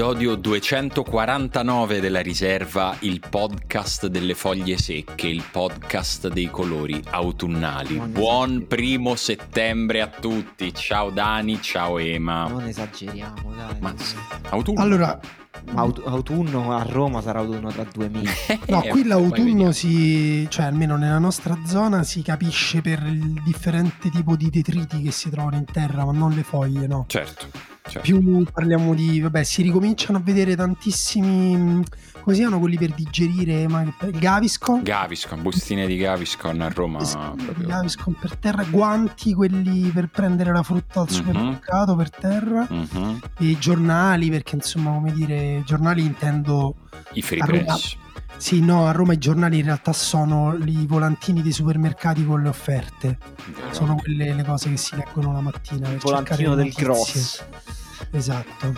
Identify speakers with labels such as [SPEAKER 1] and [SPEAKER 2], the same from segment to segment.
[SPEAKER 1] L'episodio 249 della riserva, il podcast delle foglie secche, il podcast dei colori autunnali.
[SPEAKER 2] Non
[SPEAKER 1] Buon primo settembre a tutti. Ciao Dani, ciao Ema.
[SPEAKER 2] Non esageriamo, dai.
[SPEAKER 1] Ma autunno?
[SPEAKER 3] Allora,
[SPEAKER 2] Aut- autunno a Roma sarà autunno tra due mesi.
[SPEAKER 3] no,
[SPEAKER 1] Eh,
[SPEAKER 3] qui l'autunno si, cioè almeno nella nostra zona si capisce per il differente tipo di detriti che si trovano in terra, ma non le foglie, no.
[SPEAKER 1] Certo, certo.
[SPEAKER 3] Più parliamo di, vabbè, si ricominciano a vedere tantissimi, come si chiamano quelli per digerire, ma Gaviscon.
[SPEAKER 1] Gaviscon, bustine di Gaviscon a Roma. Proprio.
[SPEAKER 3] Gaviscon per terra, guanti, quelli per prendere la frutta al
[SPEAKER 1] Mhm.
[SPEAKER 3] supermercato per terra,
[SPEAKER 1] Mhm.
[SPEAKER 3] e i giornali, perché insomma, come dire, giornali intendo
[SPEAKER 1] I free press.
[SPEAKER 3] Sì, no, a Roma i giornali in realtà sono i volantini dei supermercati con le offerte. Sono quelle le cose che si leggono la mattina.
[SPEAKER 2] Il volantino del
[SPEAKER 3] notizie. Esatto.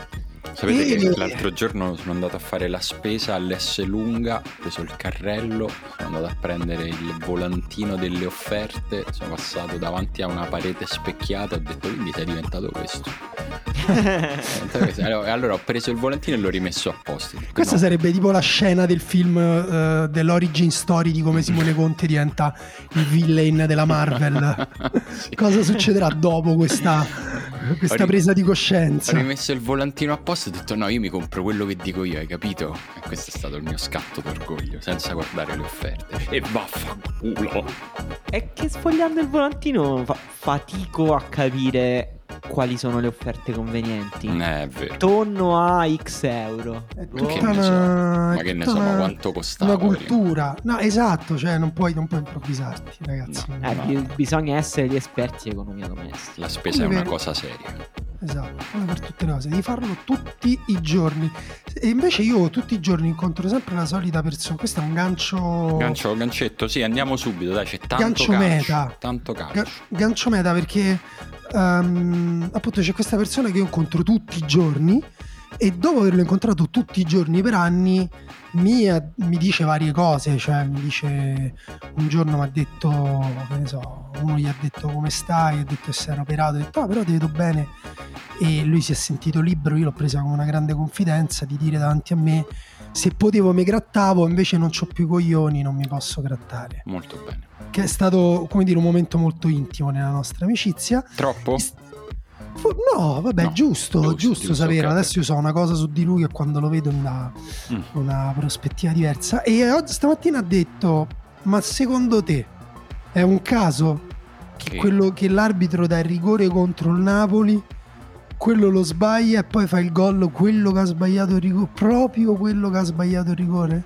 [SPEAKER 1] Sapete
[SPEAKER 3] E-
[SPEAKER 1] che l'altro giorno sono andato a fare la spesa all'S lunga, ho preso il carrello, sono andato a prendere il volantino delle offerte, sono passato davanti a una parete specchiata e ho detto quindi sei diventato questo. Allora, allora ho preso il volantino e l'ho rimesso a posto.
[SPEAKER 3] Questa
[SPEAKER 1] No.
[SPEAKER 3] sarebbe tipo la scena del film eh, dell'origin story di come Simone Conte diventa il villain della Marvel.
[SPEAKER 1] Sì.
[SPEAKER 3] Cosa succederà dopo questa, questa
[SPEAKER 1] Ho ri-
[SPEAKER 3] presa di
[SPEAKER 1] Ho
[SPEAKER 3] coscienza?
[SPEAKER 1] rimesso il volantino a posto e ho detto no, io mi compro quello che dico io, hai capito? E questo è stato il mio scatto d'orgoglio, senza guardare le offerte. E vaffanculo.
[SPEAKER 2] È che sfogliando il volantino fa- fatico a capire quali sono le offerte convenienti.
[SPEAKER 1] Eh, è vero.
[SPEAKER 2] Tonno a X euro.
[SPEAKER 3] È.
[SPEAKER 1] Che ne so.
[SPEAKER 3] una,
[SPEAKER 1] Ma
[SPEAKER 3] è
[SPEAKER 1] che ne so, ma
[SPEAKER 3] una-
[SPEAKER 1] quanto costava?
[SPEAKER 3] una cultura. No, esatto, cioè non puoi, non puoi improvvisarti, ragazzi.
[SPEAKER 1] No.
[SPEAKER 2] Eh,
[SPEAKER 1] No.
[SPEAKER 2] bi- bisogna essere gli esperti di economia domestica.
[SPEAKER 1] La spesa è
[SPEAKER 3] Come
[SPEAKER 1] una
[SPEAKER 3] vero.
[SPEAKER 1] cosa seria.
[SPEAKER 3] Esatto, come per tutte le cose, devi farlo tutti i giorni. E invece io tutti i giorni incontro sempre la solita persona. Questo è un gancio.
[SPEAKER 1] Gancio, gancetto, sì, andiamo subito, dai, c'è tanto
[SPEAKER 3] Gancio
[SPEAKER 1] calcio.
[SPEAKER 3] meta.
[SPEAKER 1] Tanto calcio.
[SPEAKER 3] Ga- gancio meta perché ehm, appunto c'è questa persona che io incontro tutti i giorni e dopo averlo incontrato tutti i giorni per anni mi, mi dice varie cose, cioè mi dice un giorno mi ha detto, che ne so, uno gli ha detto come stai, ha detto che era operato, ha detto ah però ti vedo bene. E lui si è sentito libero, io l'ho presa con una grande confidenza di dire davanti a me se potevo mi grattavo, invece non ho più coglioni, non mi posso grattare.
[SPEAKER 1] Molto bene.
[SPEAKER 3] Che è stato, come dire, un momento molto intimo nella nostra amicizia.
[SPEAKER 1] Troppo?
[SPEAKER 3] No, vabbè,
[SPEAKER 1] No,
[SPEAKER 3] giusto,
[SPEAKER 1] giusto,
[SPEAKER 3] giusto, sapere.
[SPEAKER 1] ok,
[SPEAKER 3] Adesso io so una cosa su di lui che quando lo vedo dà
[SPEAKER 1] Mm.
[SPEAKER 3] una prospettiva diversa. E oggi, stamattina ha detto: Ma secondo te è un caso che quello che l'arbitro dà il rigore contro il Napoli? Quello lo sbaglia e poi fa il gol, quello che ha sbagliato il rigore, proprio quello che ha sbagliato il rigore?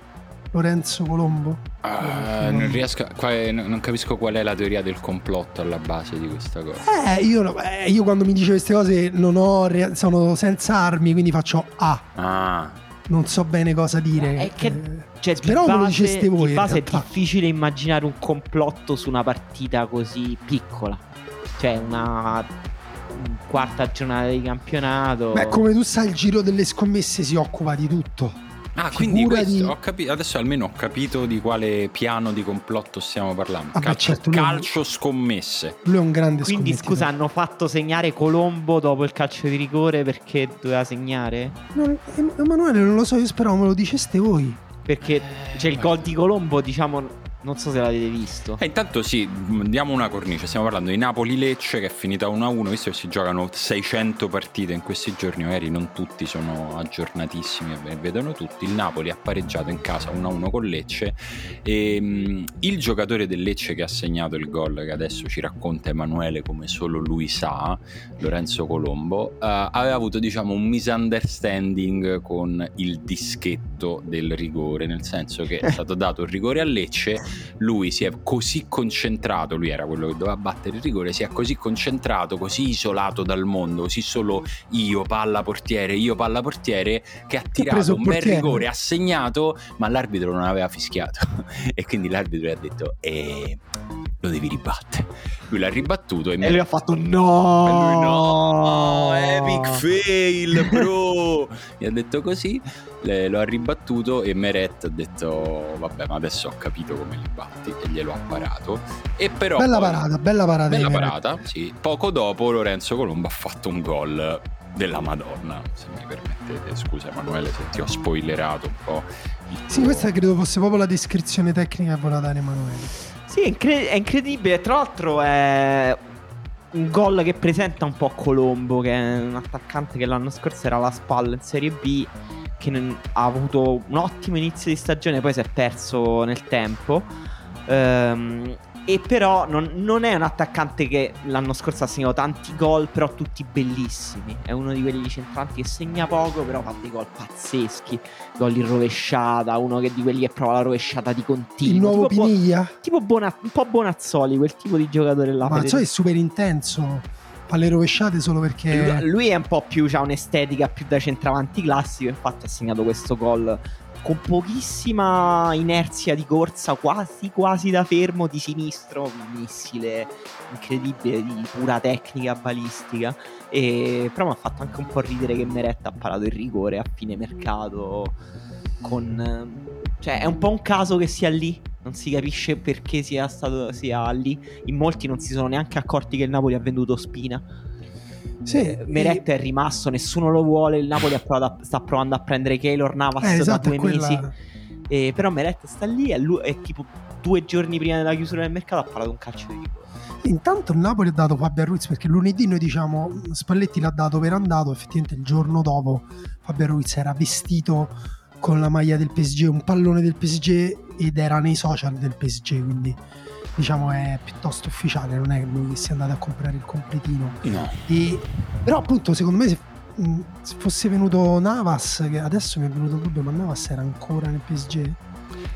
[SPEAKER 3] Lorenzo Colombo?
[SPEAKER 1] Ah, non riesco, a- qua non capisco qual è la teoria del complotto alla base di questa cosa.
[SPEAKER 3] Eh, io, eh, io quando mi dice queste cose non ho sono senza armi, quindi faccio A.
[SPEAKER 1] Ah,
[SPEAKER 3] Non so bene cosa dire.
[SPEAKER 2] È che-
[SPEAKER 3] Eh,
[SPEAKER 2] Cioè, di
[SPEAKER 3] Speravo me lo
[SPEAKER 2] base,
[SPEAKER 3] diceste voi,
[SPEAKER 2] di
[SPEAKER 3] in
[SPEAKER 2] base è difficile immaginare un complotto su una partita così piccola. Cioè, una quarta giornata di campionato.
[SPEAKER 3] Beh, come tu sai, il giro delle scommesse si occupa di tutto.
[SPEAKER 1] Ah, quindi questo, ho capi- adesso almeno ho capito di quale piano di complotto stiamo parlando.
[SPEAKER 3] Vabbè,
[SPEAKER 1] calcio,
[SPEAKER 3] certo, lui-
[SPEAKER 1] calcio scommesse.
[SPEAKER 3] Lui è un grande
[SPEAKER 2] Quindi,
[SPEAKER 3] scommettitore.
[SPEAKER 2] scusa, hanno fatto segnare Colombo dopo il calcio di rigore perché doveva segnare?
[SPEAKER 3] Non- Em- Emanuele, non lo so, io speravo me lo diceste voi.
[SPEAKER 2] Perché c'è il gol di Colombo, diciamo, non so se l'avete visto.
[SPEAKER 1] E intanto sì, diamo una cornice, stiamo parlando di Napoli-Lecce che è finita 1-1, visto che si giocano 600 partite in questi giorni, magari non tutti sono aggiornatissimi e vedono tutti, il Napoli ha pareggiato in casa 1-1 con Lecce. E mh, il giocatore del Lecce che ha segnato il gol, che adesso ci racconta Emanuele come solo lui sa, Lorenzo Colombo, eh, aveva avuto diciamo un misunderstanding con il dischetto del rigore, nel senso che è stato dato il rigore a Lecce lui si è così concentrato, lui era quello che doveva battere il rigore, si è così concentrato, così isolato dal mondo, così solo io palla portiere, io palla portiere, che ha tirato un bel rigore, ha segnato, ma l'arbitro non aveva fischiato e quindi l'arbitro gli ha detto eh, lo devi ribattere. Lui l'ha ribattuto e,
[SPEAKER 2] E lui ha fatto
[SPEAKER 1] e lui
[SPEAKER 2] no.
[SPEAKER 1] no, epic fail, bro. Mi ha detto così, le- lo ha ribattuto e Meret ha detto vabbè, ma adesso ho capito come li batti e glielo ha parato. E però
[SPEAKER 3] Bella
[SPEAKER 1] poi-
[SPEAKER 3] parata, bella parata.
[SPEAKER 1] Bella parata, sì. Poco dopo Lorenzo Colombo ha fatto un gol della Madonna, se mi permettete. Scusa Emanuele se ti ho spoilerato un po'.
[SPEAKER 3] Sì, questa credo fosse proprio la descrizione tecnica che voleva dare Emanuele.
[SPEAKER 2] Sì, è, incre- è incredibile. Tra l'altro è un gol che presenta un po' Colombo, che è un attaccante che l'anno scorso era alla spalla in Serie B, che ha avuto un ottimo inizio di stagione, poi si è perso nel tempo. Ehm, e però non, non è un attaccante che l'anno scorso ha segnato tanti gol, però tutti bellissimi. È uno di quelli centranti che segna poco, però fa dei gol pazzeschi. Gol in rovesciata, uno che di quelli che prova la rovesciata di continuo.
[SPEAKER 3] Il nuovo
[SPEAKER 2] tipo,
[SPEAKER 3] Piniglia.
[SPEAKER 2] tipo Bona- un po' Bonazzoli, quel tipo di giocatore là.
[SPEAKER 3] So è super intenso. Fa le rovesciate solo perché.
[SPEAKER 2] Lui, lui è un po' più, ha un'estetica più da centravanti classico, infatti ha segnato questo gol con pochissima inerzia di corsa, quasi quasi da fermo di sinistro, un missile incredibile di pura tecnica balistica. E, però mi ha fatto anche un po' ridere che Meretta ha parato il rigore a fine mercato con... Cioè è un po' un caso che sia lì, non si capisce perché sia stato sia lì. In molti non si sono neanche accorti che il Napoli ha venduto Spina.
[SPEAKER 3] Sì,
[SPEAKER 2] Eh, Meret è rimasto, nessuno lo vuole. Il Napoli a- sta provando a prendere Keylor Navas
[SPEAKER 3] Eh, esatto,
[SPEAKER 2] da due
[SPEAKER 3] quella-
[SPEAKER 2] mesi. E però Meret sta lì e, lui, e tipo due giorni prima della chiusura del mercato ha parlato un calcio di rigore.
[SPEAKER 3] Intanto il Napoli ha dato Fabio Ruiz perché lunedì noi diciamo Spalletti l'ha dato per andato, effettivamente il giorno dopo Fabio Ruiz era vestito con la maglia del PSG, un pallone del PSG ed era nei social del PSG, quindi diciamo è piuttosto ufficiale, non è lui che sia andato a comprare il completino.
[SPEAKER 1] No,
[SPEAKER 3] E- però appunto secondo me se, mh, se fosse venuto Navas, che adesso mi è venuto il dubbio, ma Navas era ancora nel PSG?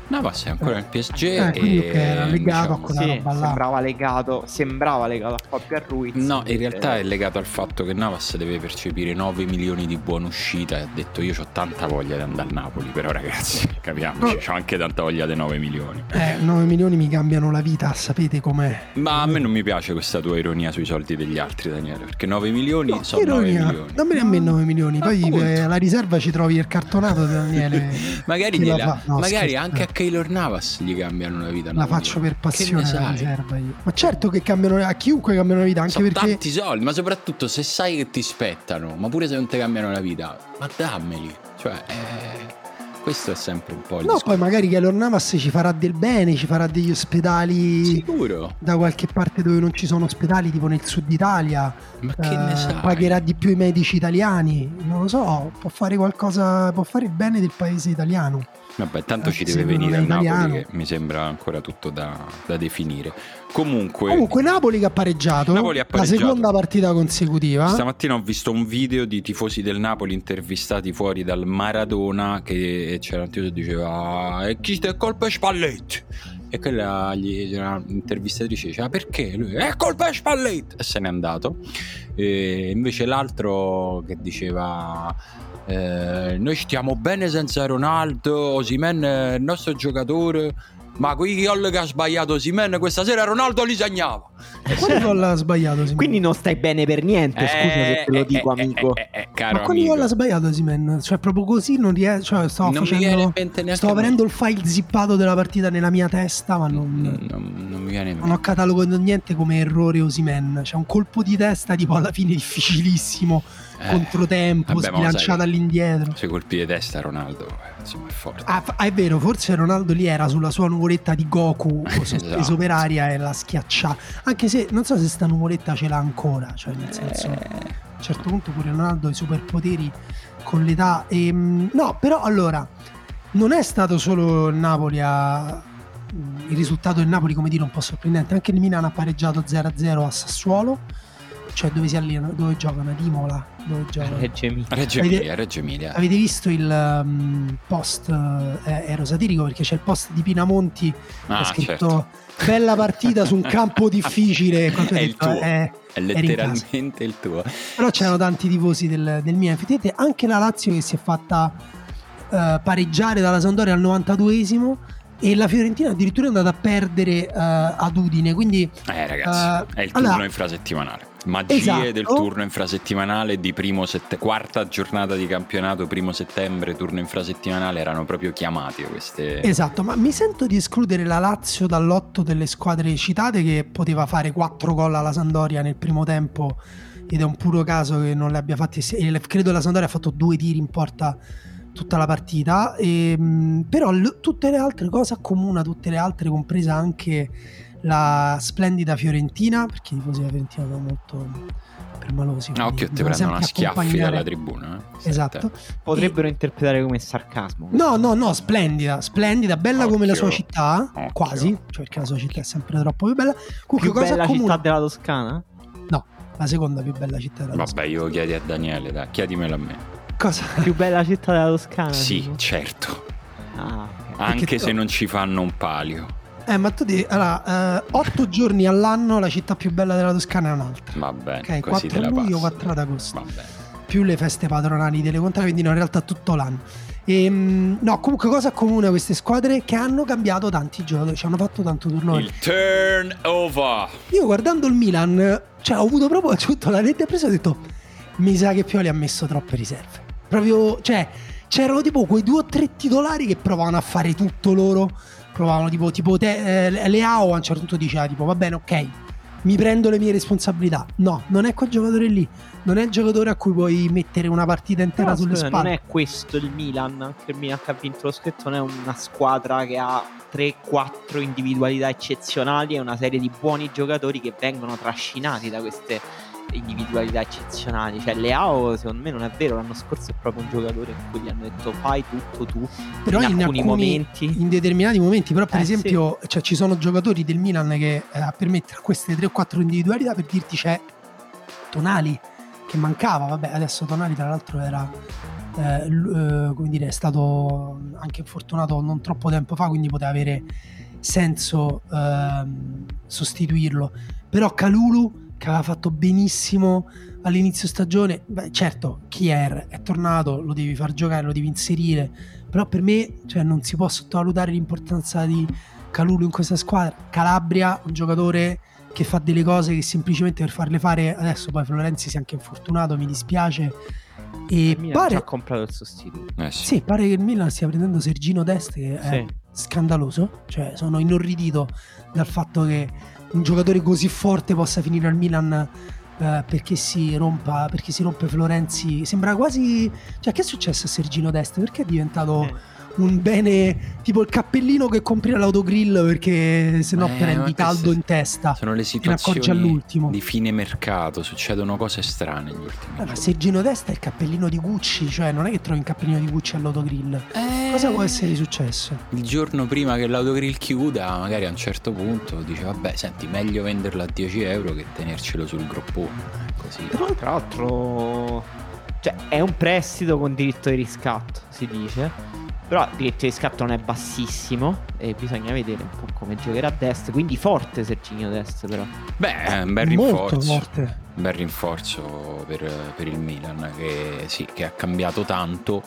[SPEAKER 1] Navas è ancora nel PSG
[SPEAKER 3] Eh,
[SPEAKER 1] e
[SPEAKER 3] era legato a
[SPEAKER 1] diciamo,
[SPEAKER 3] quella
[SPEAKER 2] Sì,
[SPEAKER 3] roba là.
[SPEAKER 2] sembrava legato, sembrava legato a Fabio Ruiz.
[SPEAKER 1] No, in realtà è legato al fatto che Navas deve percepire 9 milioni di buona uscita e ha detto io ho tanta voglia di andare al Napoli, però ragazzi, capiamoci, ho anche tanta voglia dei 9 milioni.
[SPEAKER 3] Eh, 9 milioni mi cambiano la vita, sapete com'è.
[SPEAKER 1] Ma a me non mi piace questa tua ironia sui soldi degli altri, Daniele, perché 9 milioni
[SPEAKER 3] No,
[SPEAKER 1] sono 9
[SPEAKER 3] ironia.
[SPEAKER 1] milioni.
[SPEAKER 3] Dammene a me 9 milioni. Poi
[SPEAKER 1] Appunto.
[SPEAKER 3] eh, alla riserva ci trovi il cartonato di Daniele.
[SPEAKER 1] Magari, gliela- magari
[SPEAKER 3] scherzo.
[SPEAKER 1] Anche a Keylor Navas gli cambiano la vita.
[SPEAKER 3] La
[SPEAKER 1] 9
[SPEAKER 3] faccio per passione. Ma certo che cambiano a chiunque cambiano la vita, anche
[SPEAKER 1] Sono
[SPEAKER 3] perché
[SPEAKER 1] tanti soldi, ma soprattutto se sai che ti spettano, ma pure se non ti cambiano la vita, ma dammeli. Cioè, eh, questo è sempre un po' il
[SPEAKER 3] No,
[SPEAKER 1] discorso.
[SPEAKER 3] poi magari Keylor Navas ci farà del bene, ci farà degli ospedali
[SPEAKER 1] Sicuro?
[SPEAKER 3] da qualche parte dove non ci sono ospedali, tipo nel sud Italia.
[SPEAKER 1] Ma che
[SPEAKER 3] Eh,
[SPEAKER 1] ne sai?
[SPEAKER 3] pagherà di più i medici italiani. Non lo so, può fare qualcosa, può fare il bene del paese italiano.
[SPEAKER 1] Vabbè, tanto ci
[SPEAKER 3] Eh,
[SPEAKER 1] deve
[SPEAKER 3] se non
[SPEAKER 1] venire a Napoli
[SPEAKER 3] italiano.
[SPEAKER 1] che mi sembra ancora tutto da, da definire. Comunque,
[SPEAKER 3] Comunque Napoli che ha pareggiato,
[SPEAKER 1] Napoli ha
[SPEAKER 3] la
[SPEAKER 1] pareggiato.
[SPEAKER 3] seconda partita consecutiva.
[SPEAKER 1] stamattina ho visto un video di tifosi del Napoli intervistati fuori dal Maradona che c'era un tifoso che diceva e chi è colpa Spalletti e quella gli c'era un'intervistatrice diceva perché lui è colpa Spalletti e se n'è andato e invece l'altro che diceva eh, noi stiamo bene senza Ronaldo Osimen è il nostro giocatore ma quei gol che ha sbagliato Osimen questa sera Ronaldo li segnava
[SPEAKER 3] Quale gol ha sbagliato Simen?
[SPEAKER 2] Quindi non stai bene per niente, scusa se te lo
[SPEAKER 1] Eh,
[SPEAKER 2] dico,
[SPEAKER 1] eh,
[SPEAKER 2] amico.
[SPEAKER 1] eh, eh, eh, caro
[SPEAKER 3] Ma quali
[SPEAKER 1] amico.
[SPEAKER 3] gol ha sbagliato Simen? Cioè proprio così non riesco, cioè stavo
[SPEAKER 1] non
[SPEAKER 3] facendo
[SPEAKER 1] mente
[SPEAKER 3] stavo
[SPEAKER 1] a me.
[SPEAKER 3] avendo il file zippato della partita nella mia testa, ma non,
[SPEAKER 1] non, non mi viene in
[SPEAKER 3] non ho
[SPEAKER 1] mente.
[SPEAKER 3] catalogato niente come errore Osimen. C'è un colpo di testa tipo alla fine difficilissimo,
[SPEAKER 1] Eh,
[SPEAKER 3] controtempo,
[SPEAKER 1] vabbè, sai,
[SPEAKER 3] all'indietro.
[SPEAKER 1] Sui colpi di testa Ronaldo insomma è forte.
[SPEAKER 3] Ah, ah, è vero, forse Ronaldo lì era sulla sua nuvoletta di Goku sospeso
[SPEAKER 1] Esatto.
[SPEAKER 3] per aria e la schiaccia. Anche se non so se sta nuvoletta ce l'ha ancora, cioè nel senso
[SPEAKER 1] Eh,
[SPEAKER 3] a un certo punto pure Ronaldo ha i superpoteri con l'età. Ehm, no, però allora non è stato solo il Napoli a. Il risultato del Napoli, come dire, un po' sorprendente. Anche il Milan ha pareggiato 0-0 a Sassuolo, cioè dove si allenano, dove giocano? Ad Imola. Dove giocano?
[SPEAKER 2] Reggio Emilia.
[SPEAKER 1] Reggio
[SPEAKER 3] Avete-
[SPEAKER 1] Emilia, Reggio Emilia.
[SPEAKER 3] Avete visto il um, post? eh, ero satirico perché c'è il post di Pinamonti che
[SPEAKER 1] Ah,
[SPEAKER 3] ha scritto
[SPEAKER 1] certo.
[SPEAKER 3] bella partita su un campo difficile.
[SPEAKER 1] È il
[SPEAKER 3] detto,
[SPEAKER 1] tuo.
[SPEAKER 3] eh,
[SPEAKER 1] È
[SPEAKER 3] in
[SPEAKER 1] letteralmente il tuo.
[SPEAKER 3] però c'erano tanti tifosi del, del Milan. Effettivamente anche la Lazio che si è fatta eh, pareggiare dalla Sampdoria al 92esimo e la Fiorentina addirittura è andata a perdere eh, ad Udine. Quindi
[SPEAKER 1] Eh ragazzi,
[SPEAKER 3] Eh,
[SPEAKER 1] è il turno
[SPEAKER 3] allora-
[SPEAKER 1] infrasettimanale. Magie
[SPEAKER 3] Esatto.
[SPEAKER 1] del turno infrasettimanale di primo sette- quarta giornata di campionato, primo settembre, turno infrasettimanale, erano proprio chiamati queste...
[SPEAKER 3] Esatto, ma mi sento di escludere la Lazio dall'otto delle squadre citate che poteva fare 4 gol alla Sandoria nel primo tempo ed è un puro caso che non le abbia fatte. E credo la Sampdoria ha fatto due tiri in porta tutta la partita. E, ehm, però tutte le altre cose accomuna, tutte le altre, compresa anche la splendida Fiorentina, perché i tifosi della Fiorentina sono molto permalosi.
[SPEAKER 1] Ah, occhio, ti prendono una schiaffi dalla tribuna.
[SPEAKER 3] Eh? Esatto.
[SPEAKER 2] Potrebbero e... interpretare come sarcasmo.
[SPEAKER 3] No, no, no, splendida, splendida, bella occhio. come la sua città, occhio. quasi, cioè perché la sua città è sempre troppo più bella.
[SPEAKER 2] Comunque, più cosa bella comune... città della Toscana?
[SPEAKER 3] No, la seconda più bella città della
[SPEAKER 1] Toscana. Vabbè, io chiedi a Daniele, dai, chiedimelo a me.
[SPEAKER 3] Cosa?
[SPEAKER 2] Più bella città della Toscana?
[SPEAKER 1] Sì, tipo? certo. Ah, Anche perché se to... non ci fanno un palio.
[SPEAKER 3] Eh, ma tu dici, allora, eh, otto giorni all'anno la città più bella della Toscana è un'altra.
[SPEAKER 1] Va bene,
[SPEAKER 3] ok, 4 luglio, 4 ad agosto. Va bene. Più le feste patronali delle contrade, quindi no, in realtà tutto l'anno. E, ehm, no, comunque cosa accomuna queste squadre? Che hanno cambiato tanti giocatori, ci hanno fatto tanto turnover.
[SPEAKER 1] Il turnover.
[SPEAKER 3] Io guardando il Milan, cioè ho avuto proprio tutto la rete presa e ho detto, mi sa che Pioli ha messo troppe riserve. Proprio, cioè, c'erano tipo quei due o tre titolari che provavano a fare tutto loro provavano tipo, tipo te, eh, Leao a un certo punto diceva tipo va bene ok mi prendo le mie responsabilità. No non è quel giocatore lì non è il giocatore a cui puoi mettere una partita intera no, sulle
[SPEAKER 2] scusa,
[SPEAKER 3] spalle.
[SPEAKER 2] non è questo il Milan anche il Milan che ha vinto lo scritto non è una squadra che ha 3-4 individualità eccezionali e una serie di buoni giocatori che vengono trascinati da queste individualità eccezionali. Cioè, Leao, secondo me, non è vero. L'anno scorso è proprio un giocatore in cui gli hanno detto fai tutto tu.
[SPEAKER 3] Però in, in alcuni, alcuni, momenti. In determinati momenti, però, per eh, esempio, sì. cioè, ci sono giocatori del Milan che eh, permettere queste 3 o 4 individualità per dirti c'è Tonali che mancava. Vabbè, adesso Tonali, tra l'altro, era. Eh, eh, come dire, è stato anche infortunato non troppo tempo fa, quindi poteva avere senso ehm, sostituirlo. Però Calulu che aveva fatto benissimo all'inizio stagione. Beh, certo, Kier è tornato, lo devi far giocare, lo devi inserire, però per me cioè, non si può sottovalutare l'importanza di Calulu in questa squadra. Calabria, un giocatore che fa delle cose che semplicemente per farle fare adesso poi Florenzi si è anche infortunato, mi dispiace. E il
[SPEAKER 2] Milan pare... ha comprato il sostituto.
[SPEAKER 3] Eh sì. sì. pare che il Milan stia prendendo Sergino Dest che sì. è scandaloso, cioè sono inorridito dal fatto che un giocatore così forte possa finire al Milan eh, perché, si rompa, perché si rompe Florenzi. Sembra quasi... Cioè, che è successo a Sergino Dest? Perché è diventato... Eh un bene tipo il cappellino che compri all'autogrill perché se no eh, prendi caldo in testa.
[SPEAKER 1] Sono le situazioni di fine mercato, succedono cose strane negli ultimi
[SPEAKER 3] eh, Ma se Gino Desta è il cappellino di Gucci, cioè non è che trovi un cappellino di Gucci all'autogrill. Eh, Cosa può essere successo?
[SPEAKER 1] Il giorno prima che l'autogrill chiuda, magari a un certo punto dice vabbè, senti, meglio venderlo a 10 euro che tenercelo sul groppone. Così.
[SPEAKER 2] Tra l'altro, cioè, è un prestito con diritto di riscatto, si dice però il diritto di scatto non è bassissimo e bisogna vedere un po' come giocherà a destra. Quindi forte Serginio Dest però.
[SPEAKER 1] Beh, è un bel rinforzo. forte. Un bel rinforzo per, per il Milan che, sì, che ha cambiato tanto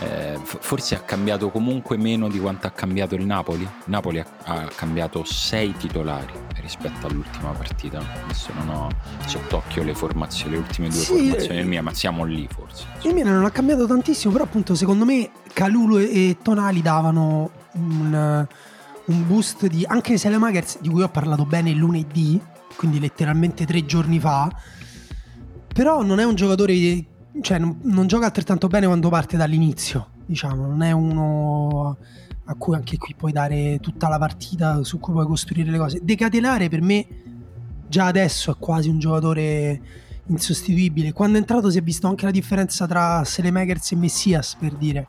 [SPEAKER 1] eh, forse ha cambiato comunque meno di quanto ha cambiato il Napoli. Napoli ha, ha, cambiato sei titolari rispetto all'ultima partita. Adesso non ho sott'occhio le formazioni, le ultime due sì, formazioni del mia, ma siamo lì forse.
[SPEAKER 3] Il Milan non ha cambiato tantissimo, però appunto secondo me Calulu e Tonali davano un, un boost di... Anche se le Magers di cui ho parlato bene lunedì, quindi letteralmente tre giorni fa, però non è un giocatore cioè, non, non, gioca altrettanto bene quando parte dall'inizio, diciamo, non è uno a cui anche qui puoi dare tutta la partita, su cui puoi costruire le cose. Decatelare per me già adesso è quasi un giocatore insostituibile. Quando è entrato si è visto anche la differenza tra Selemakers e Messias, per dire,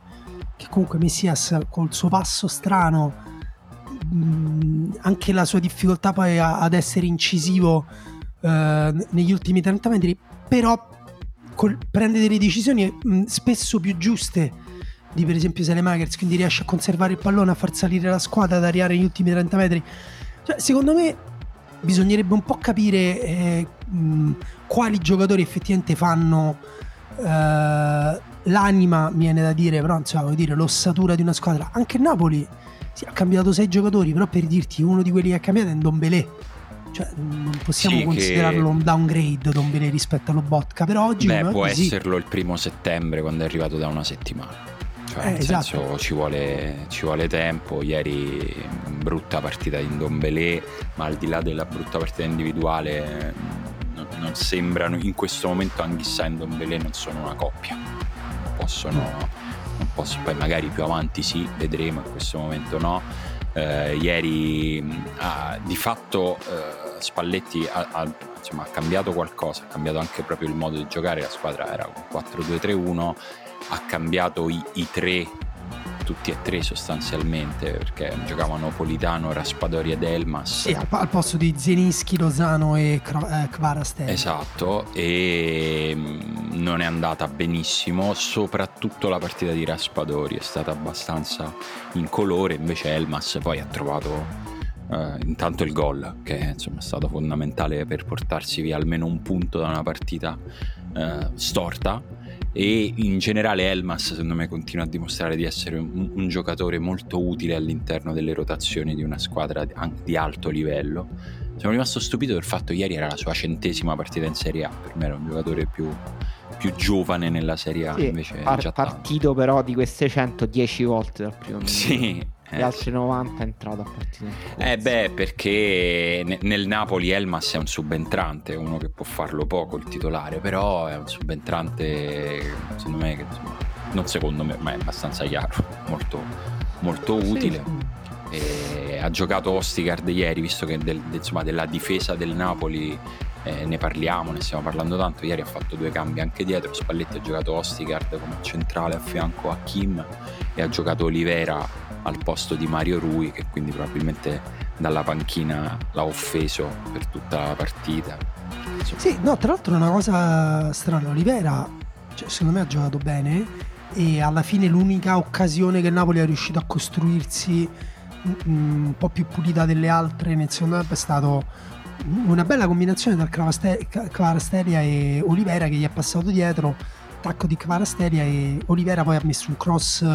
[SPEAKER 3] che comunque Messias col suo passo strano, mh, anche la sua difficoltà poi a, ad essere incisivo eh, negli ultimi 30 metri, però col, prende delle decisioni mh, spesso più giuste di per esempio Selemakers, quindi riesce a conservare il pallone, a far salire la squadra, ad ariare gli ultimi 30 metri. Cioè, secondo me bisognerebbe un po' capire eh, mh, quali giocatori effettivamente fanno eh, l'anima, viene da dire, però insomma, dire l'ossatura di una squadra. Anche Napoli sì, ha cambiato sei giocatori, però per dirti uno di quelli che ha cambiato è Ndombele cioè, non possiamo sì, considerarlo che... un downgrade Dombele rispetto allo Botka. Però oggi
[SPEAKER 1] Beh, può esserlo il primo settembre quando è arrivato da una settimana. Cioè, eh, nel esatto. senso ci vuole, ci vuole, tempo. Ieri brutta partita di Dombele, ma al di là della brutta partita individuale non sembrano in questo momento Anghissa e Ndombele non sono una coppia possono, non posso, poi magari più avanti sì vedremo in questo momento no eh, ieri ah, di fatto eh, Spalletti ha, ha, insomma, ha cambiato qualcosa ha cambiato anche proprio il modo di giocare la squadra era un 4-2-3-1 ha cambiato i, i tre tutti e tre sostanzialmente perché giocavano Politano, Raspadori ed Elmas.
[SPEAKER 3] Sì, al, al posto di Zenischi, Lozano e eh, Kvarastel
[SPEAKER 1] esatto e mm, non è andata benissimo soprattutto la partita di Raspadori è stata abbastanza in colore invece Elmas poi ha trovato Uh, intanto il gol che insomma, è stato fondamentale per portarsi via almeno un punto da una partita uh, storta e in generale Elmas secondo me continua a dimostrare di essere un, un giocatore molto utile all'interno delle rotazioni di una squadra di alto livello. Sono rimasto stupito del fatto che ieri era la sua centesima partita in Serie A, per me era un giocatore più, più giovane nella Serie A. Sì, invece
[SPEAKER 2] par- già partito però di queste 110 volte dal primo.
[SPEAKER 1] Sì,
[SPEAKER 2] gli altri 90 è entrato a partire.
[SPEAKER 1] Eh beh, perché nel Napoli Elmas è un subentrante, uno che può farlo poco il titolare, però è un subentrante, secondo me, che, non secondo me, ma è abbastanza chiaro, molto, molto utile. Sì, sì. ha giocato Ostigard ieri, visto che del, insomma, della difesa del Napoli eh, ne parliamo, ne stiamo parlando tanto. Ieri ha fatto due cambi anche dietro. Spalletti ha giocato Ostigard come centrale a fianco a Kim e ha giocato Olivera al posto di Mario Rui che quindi probabilmente dalla panchina l'ha offeso per tutta la partita.
[SPEAKER 3] Insomma. Sì, no, tra l'altro una cosa strana, Olivera cioè, secondo me ha giocato bene e alla fine l'unica occasione che Napoli è riuscito a costruirsi un po' più pulita delle altre nel secondo tempo è stato una bella combinazione tra Kvarasteria e Olivera che gli è passato dietro attacco di Kvarasteria e Olivera poi ha messo un cross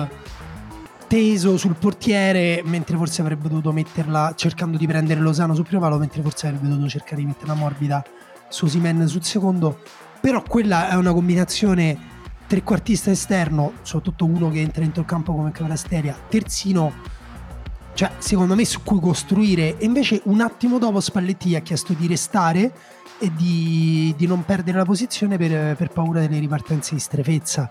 [SPEAKER 3] teso sul portiere, mentre forse avrebbe dovuto metterla cercando di prendere Lozano sul primo palo, mentre forse avrebbe dovuto cercare di metterla morbida su Simen sul secondo. Però quella è una combinazione trequartista esterno, soprattutto uno che entra dentro il campo come Cavalasteria, terzino, cioè secondo me su cui costruire. E invece un attimo dopo Spalletti ha chiesto di restare e di, di non perdere la posizione per, per paura delle ripartenze di strefezza.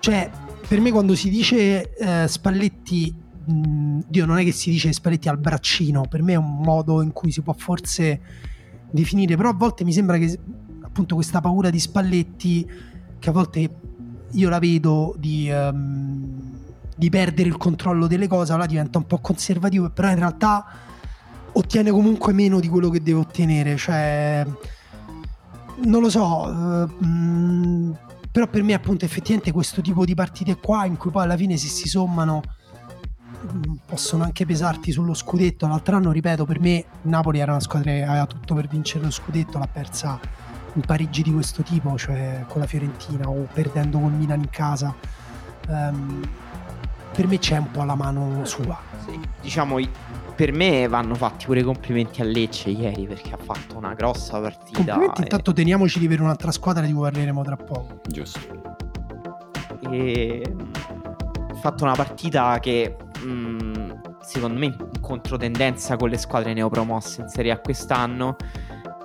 [SPEAKER 3] Cioè, per me quando si dice eh, Spalletti, Dio non è che si dice Spalletti al braccino, per me è un modo in cui si può forse definire, però a volte mi sembra che appunto questa paura di Spalletti, che a volte io la vedo di, um, di perdere il controllo delle cose, allora diventa un po' conservativo, però in realtà ottiene comunque meno di quello che deve ottenere, cioè non lo so. Uh, mh, però per me appunto effettivamente questo tipo di partite qua in cui poi alla fine se si sommano mm, possono anche pesarti sullo scudetto. L'altro anno ripeto per me Napoli era una squadra che aveva tutto per vincere lo scudetto l'ha persa in Parigi di questo tipo cioè con la Fiorentina o perdendo col Milan in casa. Um, per me c'è un po' la mano sua.
[SPEAKER 2] Sì, diciamo per me vanno fatti pure i complimenti a Lecce ieri perché ha fatto una grossa partita.
[SPEAKER 3] Complimenti, e... intanto teniamoci di avere un'altra squadra di cui parleremo tra poco.
[SPEAKER 1] Giusto.
[SPEAKER 2] E ha fatto una partita che mh, mm, secondo me in controtendenza con le squadre neopromosse in Serie A quest'anno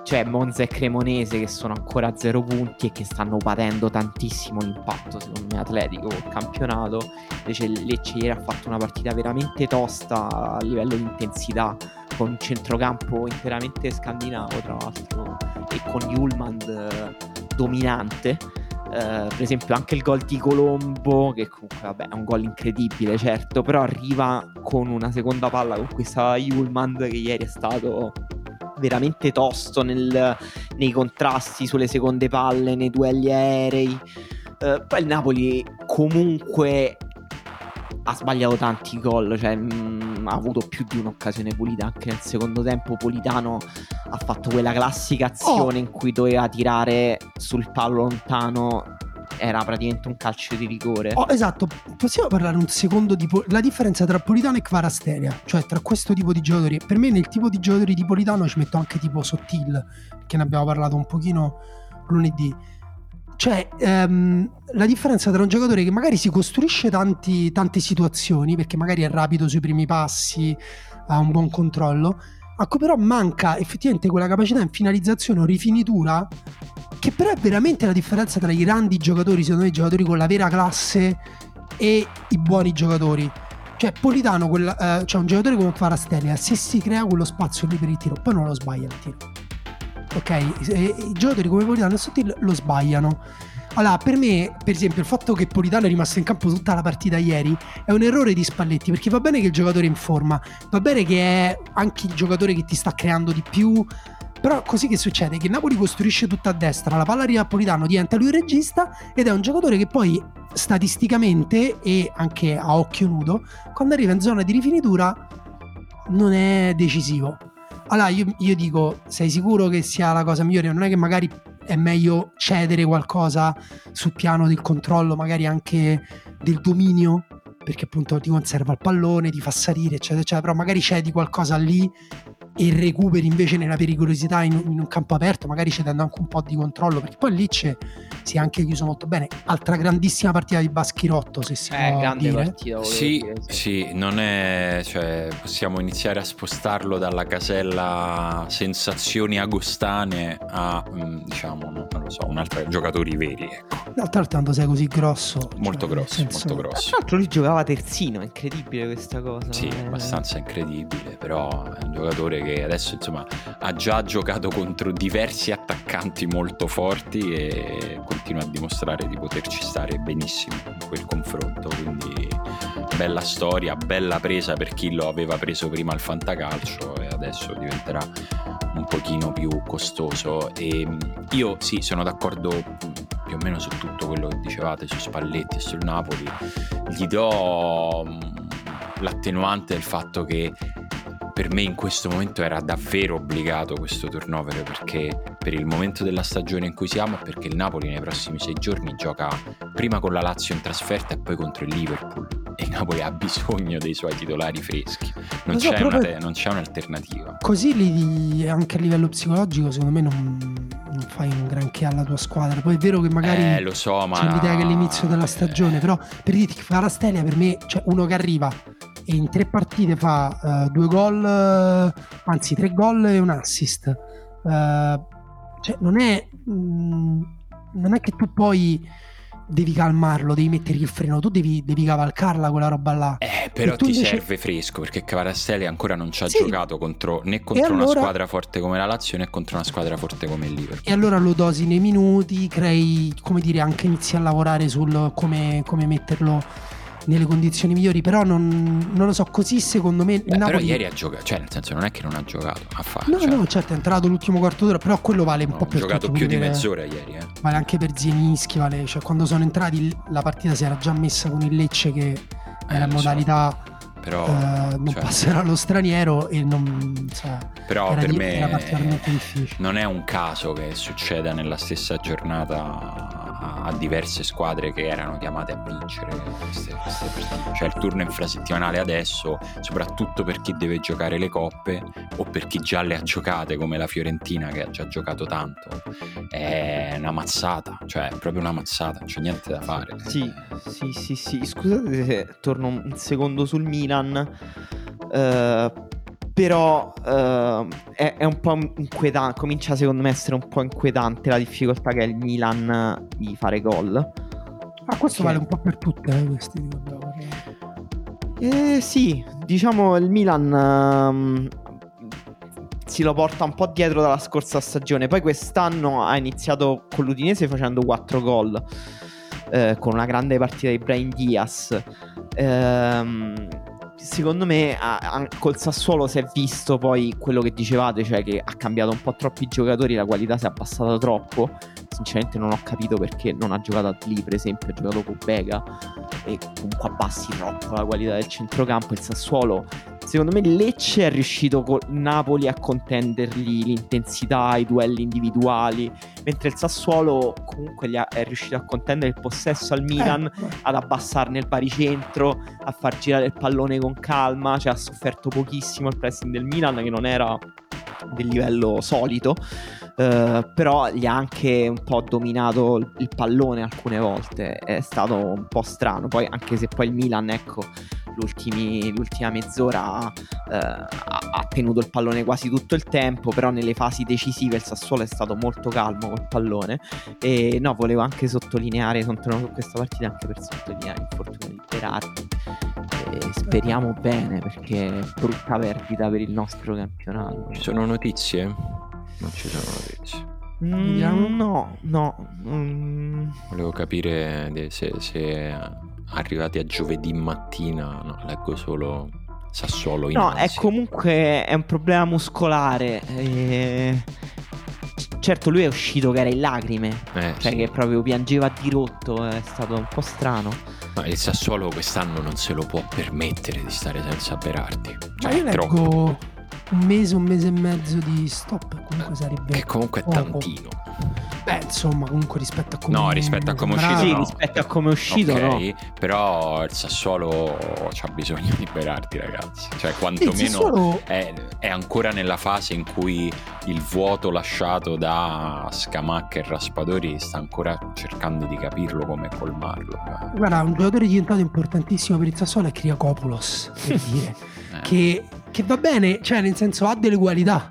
[SPEAKER 2] cioè Monza e Cremonese che sono ancora a zero punti e che stanno patendo tantissimo l'impatto secondo me atletico col campionato. Invece Lecce ieri ha fatto una partita veramente tosta a livello di intensità con un centrocampo interamente scandinavo tra l'altro e con Julmand eh, dominante. Uh, per esempio anche il gol di Colombo che comunque vabbè è un gol incredibile certo però arriva con una seconda palla con questa Julmand che ieri è stato veramente tosto nel, nei contrasti sulle seconde palle, nei duelli aerei. Uh, poi il Napoli comunque ha sbagliato tanti gol, cioè mh, mm, ha avuto più di un'occasione pulita anche nel secondo tempo. Politano ha fatto quella classica azione oh. in cui doveva tirare sul palo lontano era praticamente un calcio di rigore.
[SPEAKER 3] Oh, esatto, possiamo parlare un secondo di po- la differenza tra Politano e Kvarasteria, cioè tra questo tipo di giocatori. Per me nel tipo di giocatori di Politano ci metto anche tipo Sottil, che ne abbiamo parlato un pochino lunedì. Cioè, ehm, la differenza tra un giocatore che magari si costruisce tanti, tante situazioni, perché magari è rapido sui primi passi, ha un buon controllo, a cui però manca effettivamente quella capacità in finalizzazione o rifinitura che però è veramente la differenza tra i grandi giocatori, secondo me i giocatori con la vera classe e i buoni giocatori. Cioè, Politano, quella, eh, cioè un giocatore come Farastelia, se si crea quello spazio lì per il tiro, poi non lo sbaglia il tiro. Ok? E, I giocatori come Politano e Sottil lo sbagliano. Allora, per me, per esempio, il fatto che Politano è rimasto in campo tutta la partita ieri è un errore di Spalletti, perché va bene che il giocatore è in forma, va bene che è anche il giocatore che ti sta creando di più, però così che succede? Che Napoli costruisce tutta a destra, la palla arriva a Politano, diventa lui il regista ed è un giocatore che poi statisticamente e anche a occhio nudo, quando arriva in zona di rifinitura non è decisivo. Allora io, io dico, sei sicuro che sia la cosa migliore? Non è che magari è meglio cedere qualcosa sul piano del controllo, magari anche del dominio, perché appunto ti conserva il pallone, ti fa salire, eccetera, eccetera, però magari cedi qualcosa lì e recuperi invece nella pericolosità in, in, un campo aperto, magari cedendo anche un po' di controllo, perché poi lì c'è, si è anche chiuso molto bene. Altra grandissima partita di Baschirotto, se si
[SPEAKER 2] eh,
[SPEAKER 3] può
[SPEAKER 2] grande
[SPEAKER 3] dire.
[SPEAKER 2] partita.
[SPEAKER 1] Sì,
[SPEAKER 2] dire,
[SPEAKER 1] sì, non è, cioè, possiamo iniziare a spostarlo dalla casella sensazioni agostane a, mm, diciamo, non lo so, un altro giocatori veri. Ecco.
[SPEAKER 3] D'altro tanto sei così grosso.
[SPEAKER 1] Molto
[SPEAKER 3] cioè,
[SPEAKER 1] grosso,
[SPEAKER 3] senso-
[SPEAKER 1] molto grosso.
[SPEAKER 2] Tra l'altro lui giocava terzino, è incredibile questa cosa.
[SPEAKER 1] Sì,
[SPEAKER 2] eh.
[SPEAKER 1] abbastanza incredibile, però è un giocatore che adesso insomma ha già giocato contro diversi attaccanti molto forti e continua a dimostrare di poterci stare benissimo in quel confronto, quindi bella storia, bella presa per chi lo aveva preso prima al fantacalcio e adesso diventerà un pochino più costoso. E io sì sono d'accordo più o meno su tutto quello che dicevate su Spalletti e sul Napoli. Gli do mh, l'attenuante del fatto che per me in questo momento era davvero obbligato questo turnover perché per il momento della stagione in cui siamo perché il Napoli nei prossimi sei giorni gioca prima con la Lazio in trasferta e poi contro il Liverpool. E il Napoli ha bisogno dei suoi titolari freschi. Non,
[SPEAKER 3] so,
[SPEAKER 1] c'è, una te- non c'è un'alternativa.
[SPEAKER 3] Così li- anche a livello psicologico, secondo me non, non fai un granché alla tua squadra. Poi è vero che magari
[SPEAKER 1] eh lo so ma
[SPEAKER 3] c'è l'idea che è l'inizio della
[SPEAKER 1] eh,
[SPEAKER 3] stagione, però per dirti che Farastelia per me, cioè uno che arriva e in tre partite fa eh, due gol, eh, anzi tre gol e un assist. Eh, cioè non è, mm, non è che tu poi devi calmarlo, devi mettergli il freno, tu devi, devi cavalcarla quella roba là.
[SPEAKER 1] Eh, però ti
[SPEAKER 3] invece-
[SPEAKER 1] serve fresco perché Cavarastelli ancora non ci ha
[SPEAKER 3] Sì.
[SPEAKER 1] giocato contro, né contro una
[SPEAKER 3] allora-
[SPEAKER 1] squadra forte come la Lazio né contro una squadra forte come il Liverpool.
[SPEAKER 3] E allora lo dosi nei minuti, crei, come dire, anche inizi a lavorare sul come, come metterlo nelle condizioni migliori. Però non, non lo so, così secondo me
[SPEAKER 1] Beh, però
[SPEAKER 3] Napoli...
[SPEAKER 1] ieri ha giocato, cioè nel senso non è che non ha giocato, ha fatto.
[SPEAKER 3] No,
[SPEAKER 1] cioè,
[SPEAKER 3] no, certo, è entrato l'ultimo quarto d'ora, però quello vale un
[SPEAKER 1] ha
[SPEAKER 3] po' per
[SPEAKER 1] giocato
[SPEAKER 3] tutti,
[SPEAKER 1] più di
[SPEAKER 3] quindi
[SPEAKER 1] mezz'ora ieri. Eh.
[SPEAKER 3] Vale anche per Zielinski, vale, cioè quando sono entrati la partita si era già messa con il Lecce che era in
[SPEAKER 1] lo so,
[SPEAKER 3] modalità
[SPEAKER 1] Però,
[SPEAKER 3] eh, non
[SPEAKER 1] cioè,
[SPEAKER 3] passerà lo straniero e non... cioè,
[SPEAKER 1] però per
[SPEAKER 3] di-
[SPEAKER 1] me
[SPEAKER 3] era particolarmente difficile.
[SPEAKER 1] non è un caso che succeda nella stessa giornata a, diverse squadre che erano chiamate a vincere queste, queste partite. Cioè il turno infrasettimanale adesso, soprattutto per chi deve giocare le coppe o per chi già le ha giocate come la Fiorentina che ha già giocato tanto, è una mazzata, cioè è proprio una mazzata, non c'è niente da fare.
[SPEAKER 2] Sì, sì, sì, sì. Scusate se torno un secondo sul Milan. eh, però eh, è, è un po' inquietante. Comincia secondo me a essere un po' inquietante la difficoltà che ha il Milan di fare gol.
[SPEAKER 3] Ah, questo
[SPEAKER 2] Che-
[SPEAKER 3] vale un po' per tutte eh, questi ricordavo.
[SPEAKER 2] Eh, sì, diciamo il Milan ehm, si lo porta un po' dietro dalla scorsa stagione. Poi quest'anno ha iniziato con l'Udinese facendo 4 gol. eh, con una grande partita di Brian Diaz. Ehm, secondo me a- a- col Sassuolo si è visto poi quello che dicevate, cioè che ha cambiato un po' troppi giocatori, la qualità si è abbassata troppo. Sinceramente non ho capito perché non ha giocato lì, per esempio, ha giocato con Bega e comunque abbassi troppo la qualità del centrocampo. Il Sassuolo, secondo me, Lecce è riuscito con Napoli a contendergli l'intensità, i duelli individuali, mentre il Sassuolo comunque è riuscito a contendere il possesso al Milan,
[SPEAKER 3] Eh,
[SPEAKER 2] ad abbassarne il baricentro, a far girare il pallone con calma, cioè ha sofferto pochissimo il pressing del Milan che non era del livello solito, eh, però gli ha anche un po' dominato il, pallone alcune volte, è stato un po' strano, poi anche se poi il Milan ecco l'ultima mezz'ora eh, ha, tenuto il pallone quasi tutto il tempo, però nelle fasi decisive il Sassuolo è stato molto calmo col pallone e no, volevo anche sottolineare, continuo su questa partita anche per sottolineare l'infortunio di Berardi speriamo bene perché è brutta perdita per il nostro campionato.
[SPEAKER 1] Ci sono notizie? Non ci sono notizie.
[SPEAKER 2] Mm, no, no. Mm.
[SPEAKER 1] Volevo capire se, se arrivati a giovedì mattina, no, leggo solo Sassuolo in
[SPEAKER 2] No,
[SPEAKER 1] ansia.
[SPEAKER 2] è comunque è un problema muscolare. E... Certo, lui è uscito che era in lacrime,
[SPEAKER 1] eh,
[SPEAKER 2] cioè
[SPEAKER 1] sì.
[SPEAKER 2] che proprio piangeva di rotto, è stato un po' strano.
[SPEAKER 1] Ma il Sassuolo quest'anno non se lo può permettere di stare senza Berardi. Cioè,
[SPEAKER 3] Ma io
[SPEAKER 1] è troppo.
[SPEAKER 3] Un mese, un mese e mezzo di stop, comunque sarebbe...
[SPEAKER 1] Che comunque è tantino.
[SPEAKER 3] Beh, insomma, comunque rispetto a come...
[SPEAKER 1] No, rispetto a come è uscito,
[SPEAKER 2] sì,
[SPEAKER 1] no.
[SPEAKER 2] rispetto a come è uscito,
[SPEAKER 1] ok,
[SPEAKER 2] no.
[SPEAKER 1] però il Sassuolo ha bisogno di Berardi, ragazzi. Cioè,
[SPEAKER 3] Sì, il
[SPEAKER 1] quantomeno
[SPEAKER 3] Sassuolo-
[SPEAKER 1] è, è ancora nella fase in cui il vuoto lasciato da Scamacca e Raspadori sta ancora cercando di capirlo come colmarlo.
[SPEAKER 3] Guarda, un giocatore diventato importantissimo per il Sassuolo è Kriakopoulos, per dire.
[SPEAKER 1] Eh.
[SPEAKER 3] che, che va bene, cioè nel senso ha delle qualità,